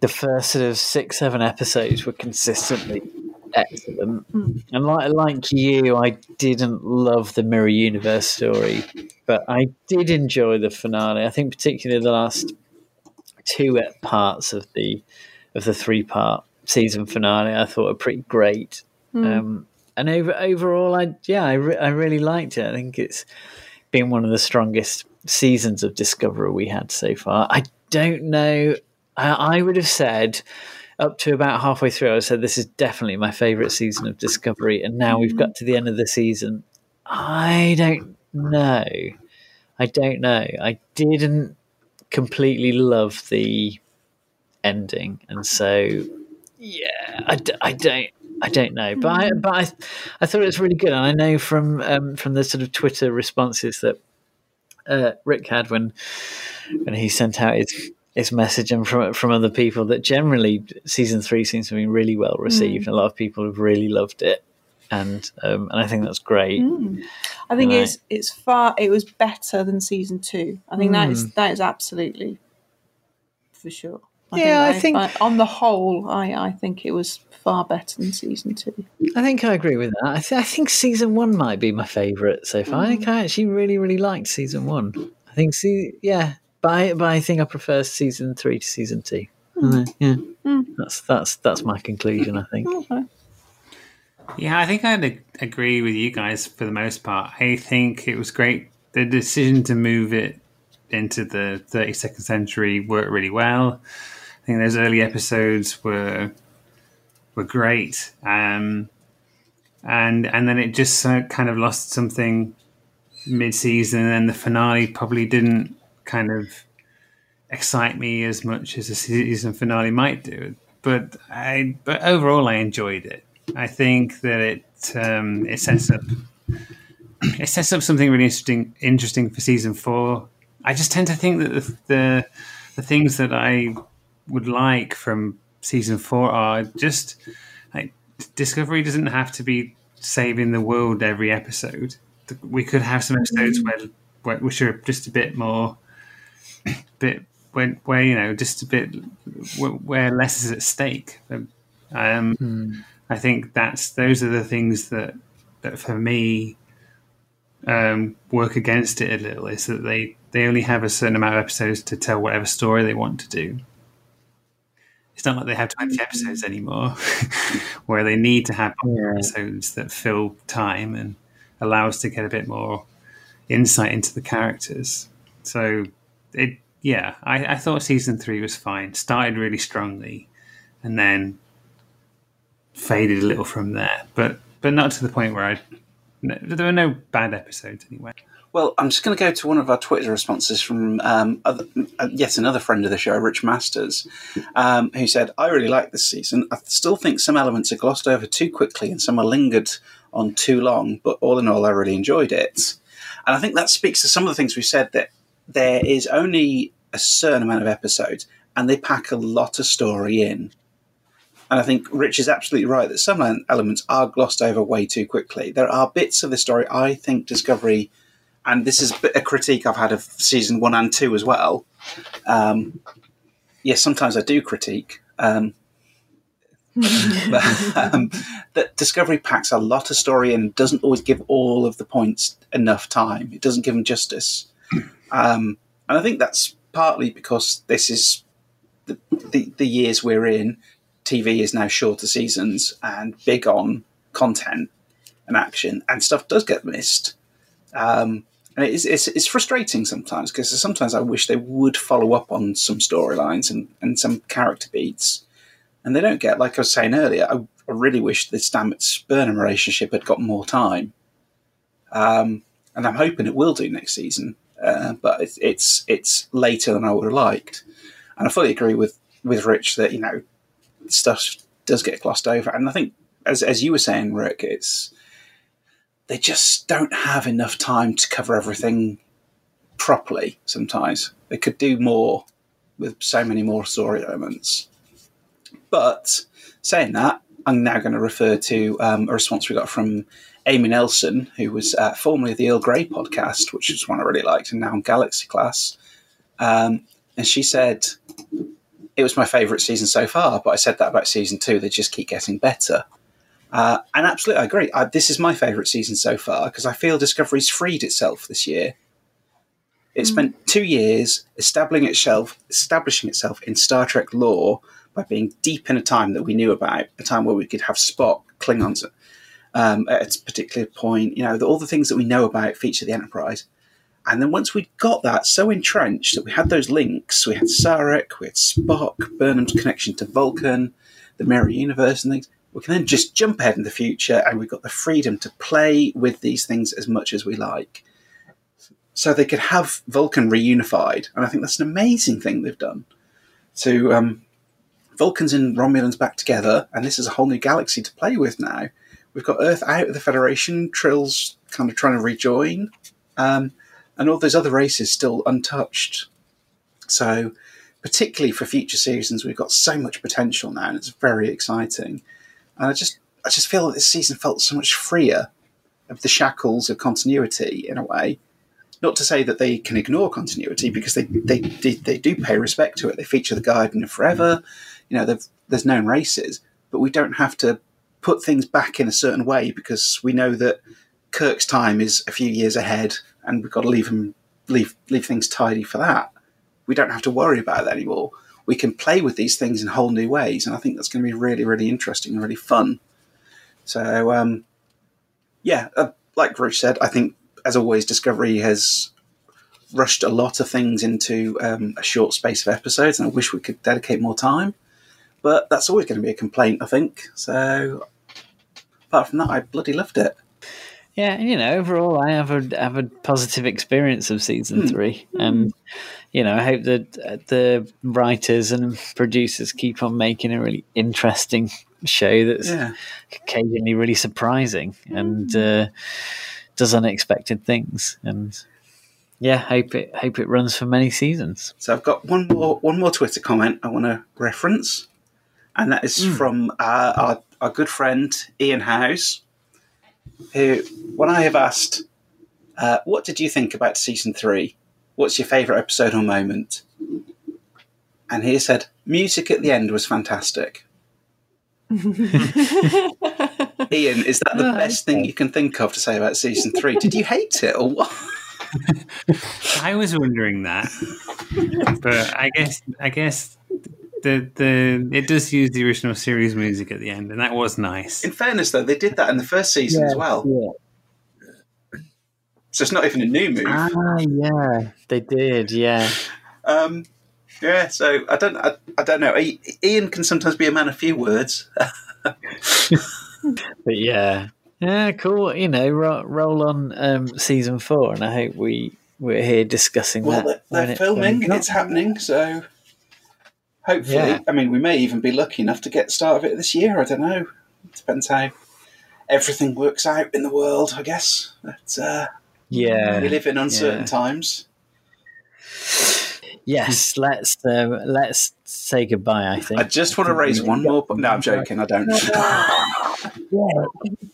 the first sort of six seven episodes were consistently excellent. Hmm. And like like you, I didn't love the mirror universe story, but I did enjoy the finale. I think particularly the last two parts of the of the three part season finale, I thought were pretty great. Mm. Um, and over overall, I yeah, I, re- I really liked it. I think it's been one of the strongest seasons of Discovery we had so far. I don't know. I, I would have said up to about halfway through, I said this is definitely my favorite season of Discovery, and now we've got to the end of the season. I don't know. I don't know. I didn't completely love the ending, and so yeah, I, d- I don't. I don't know, but I, but I, I thought it was really good, and I know from um, from the sort of Twitter responses that uh, Rick had when when he sent out his his message, and from from other people that generally season three seems to be really well received. Mm. A lot of people have really loved it, and um, and I think that's great. Mm. I think Right. it's it's far. It was better than season two. I think that is Mm. that is absolutely for sure. Yeah, I think- but on the whole, I I think it was far better than season two. I think I agree with that. I, th- I think season one might be my favourite so far. I think I actually really, really liked season one. I think, see, yeah, but I, but I think I prefer season three to season two. Uh, yeah, that's that's that's my conclusion. I think. Okay. Yeah, I think I'd agree with you guys for the most part. I think it was great. The decision to move it into the 32nd century worked really well. I think those early episodes were were great, um, and and then it just kind of lost something mid season, and then the finale probably didn't kind of excite me as much as a season finale might do. But I, but overall, I enjoyed it. I think that it um, it sets up it sets up something really interesting interesting for season four. I just tend to think that the the, the things that I would like from season four are just like Discovery doesn't have to be saving the world every episode. We could have some episodes where, where which are just a bit more bit where, where you know just a bit where, where less is at stake. Um, I think that's those are the things that that for me um, work against it a little. Is that they they only have a certain amount of episodes to tell whatever story they want to do. It's not like they have twenty episodes anymore, where they need to have episodes that fill time and allow us to get a bit more insight into the characters. So it yeah, I, I thought season three was fine. Started really strongly, and then faded a little from there, but but not to the point where I. No, there were no bad episodes anyway. Well, I'm just going to go to one of our Twitter responses from um, other, uh, yet another friend of the show, Rich Masters, um, who said, I really like this season. I still think some elements are glossed over too quickly and some are lingered on too long, but all in all, I really enjoyed it. And I think that speaks to some of the things we said that there is only a certain amount of episodes and they pack a lot of story in. And I think Rich is absolutely right that some elements are glossed over way too quickly. There are bits of the story I think Discovery, and this is a critique I've had of season one and two as well. Um, yes, sometimes I do critique. Um, but, um, that Discovery packs a lot of story in and doesn't always give all of the points enough time. It doesn't give them justice. Um, and I think that's partly because this is the, the, the years we're in. TV is now shorter seasons and big on content and action, and stuff does get missed. Um, and it is, it's, it's frustrating sometimes because sometimes I wish they would follow up on some storylines and, and some character beats, and they don't get. Like I was saying earlier, I, I really wish the Stamets Burnham relationship had got more time, um, and I'm hoping it will do next season. Uh, but it's, it's it's later than I would have liked, and I fully agree with with Rich that you know stuff does get glossed over, and I think as as you were saying, Rick, it's they just don't have enough time to cover everything properly. Sometimes they could do more with so many more story elements. But saying that, I'm now going to refer to um, a response we got from Amy Nelson, who was uh, formerly of the Earl Grey podcast, which is one I really liked, and now Galaxy Class. Um, and she said it was my favourite season so far, but I said that about season two. They just keep getting better. Uh, and absolutely, I agree. I, this is my favourite season so far because I feel Discovery's freed itself this year. It spent two years establishing itself, establishing itself in Star Trek lore by being deep in a time that we knew about, a time where we could have Spock, Klingons um, at a particular point. You know, the, all the things that we know about feature the Enterprise. And then once we'd got that so entrenched that we had those links, we had Sarek, we had Spock, Burnham's connection to Vulcan, the Mirror Universe, and things. We can then just jump ahead in the future, and we've got the freedom to play with these things as much as we like. So they could have Vulcan reunified, and I think that's an amazing thing they've done. To um, Vulcans and Romulans back together, and this is a whole new galaxy to play with now. We've got Earth out of the Federation, Trill's kind of trying to rejoin, um, and all those other races still untouched. So, particularly for future seasons, we've got so much potential now, and it's very exciting. And I just, I just feel that this season felt so much freer of the shackles of continuity in a way. Not to say that they can ignore continuity because they they, they, they do pay respect to it. They feature the Guardian of Forever, you know, there's known races, but we don't have to put things back in a certain way because we know that Kirk's time is a few years ahead, and we've got to leave him leave leave things tidy for that. We don't have to worry about that anymore. We can play with these things in whole new ways, and I think that's going to be really, really interesting and really fun. So, um, yeah, uh, like Rich said, I think as always, Discovery has rushed a lot of things into um, a short space of episodes, and I wish we could dedicate more time. But that's always going to be a complaint, I think. So, apart from that, I bloody loved it. Yeah, you know, overall, I have a have a positive experience of season Hmm. three, and you know, I hope that uh, the writers and producers keep on making a really interesting show that's Yeah. occasionally really surprising and uh, does unexpected things. And yeah, hope it hope it runs for many seasons. So I've got one more one more Twitter comment I want to reference, and that is from uh, our our good friend Ian House, who when I have asked, uh, "What did you think about season three? What's your favourite episode or moment?" and he said, "Music at the end was fantastic." Ian, is that the best thing you can think of to say about season three? Did you hate it or what? I was wondering that, but I guess I guess the the it does use the original series music at the end, and that was nice. In fairness, though, they did that in the first season as well. Yeah. So it's not even a new move. Ah, yeah, they did. Yeah, Um, yeah, so I don't, I, I don't know. Ian can sometimes be a man of few words. but yeah, yeah, cool. You know, ro- roll on um, season four, and I hope we we're here discussing well, that. they're, they're it- filming, it's happening. So hopefully, Yeah. I mean, we may even be lucky enough to get the start of it this year. I don't know. Depends how everything works out in the world, I guess. But, uh, Yeah, we live in uncertain yeah. times. Yes, let's um, let's say goodbye. I think. I just want to raise one more. No, I'm joking. I don't.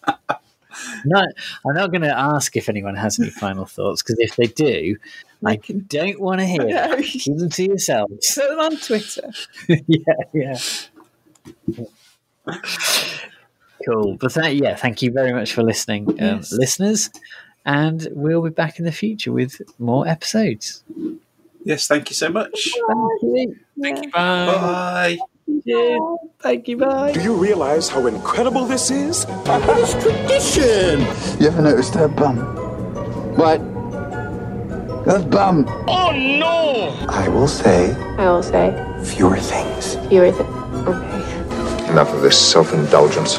No, I'm not going to ask if anyone has any final thoughts because if they do, I don't want to hear. No. Them. Keep them to yourselves. Put them on Twitter. yeah, yeah. Cool. But th- yeah, thank you very much for listening, um, Yes. listeners. And we'll be back in the future with more episodes. Yes, thank you so much. Thank you. Thank you. Bye. Bye. Thank you. Bye. Do you realize how incredible this is? It's tradition! You ever noticed her bum? What? Her bum. Oh no! I will say I will say fewer things. fewer things. Okay. Enough of this self-indulgence.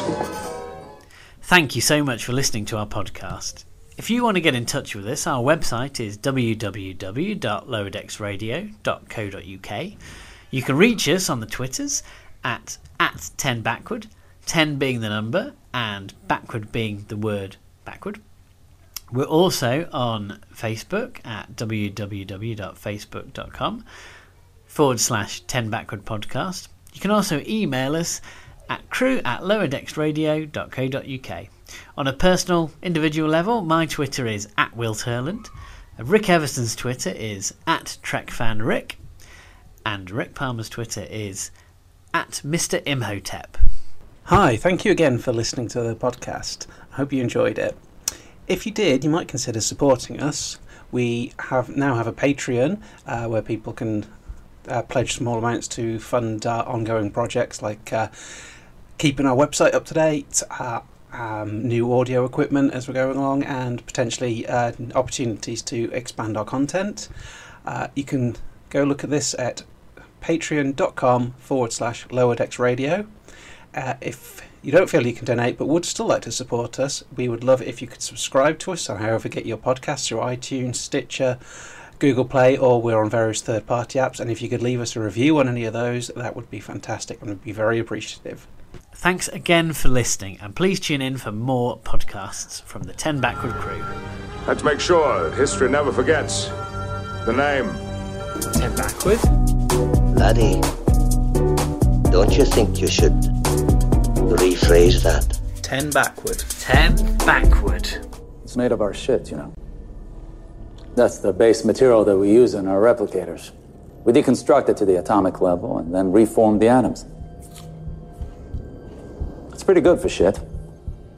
Thank you so much for listening to our podcast. If you want to get in touch with us, our website is www.lowerdecksradio.co.uk. You can reach us on the Twitters at, at 10backward, 10 being the number, and backward being the word backward. We're also on Facebook at www.facebook.com forward slash ten backward podcast. You can also email us at crew at lowerdecksradio.co.uk. On a personal, individual level, my Twitter is at Will Turland. Rick Everson's Twitter is at TrekFanRick. And Rick Palmer's Twitter is at Mr. Imhotep. Hi, thank you again for listening to the podcast. I hope you enjoyed it. If you did, you might consider supporting us. We have now have a Patreon uh, where people can uh, pledge small amounts to fund our ongoing projects like uh, keeping our website up to date, uh, um, new audio equipment as we're going along, and potentially uh, opportunities to expand our content. Uh, you can go look at this at patreon.com forward slash lower decks radio. Uh, if you don't feel you can donate but would still like to support us, we would love it if you could subscribe to us on however get your podcasts through iTunes, Stitcher, Google Play, or we're on various third party apps. And if you could leave us a review on any of those, that would be fantastic and would be very appreciative. Thanks again for listening, and please tune in for more podcasts from the 10 Backward crew. Let's make sure that history never forgets the name 10 Backward. Laddie, don't you think you should rephrase that? 10 backward. 10 backward. It's made of our shit, you know. That's the base material that we use in our replicators. We deconstruct it to the atomic level and then reform the atoms. It's pretty good for shit.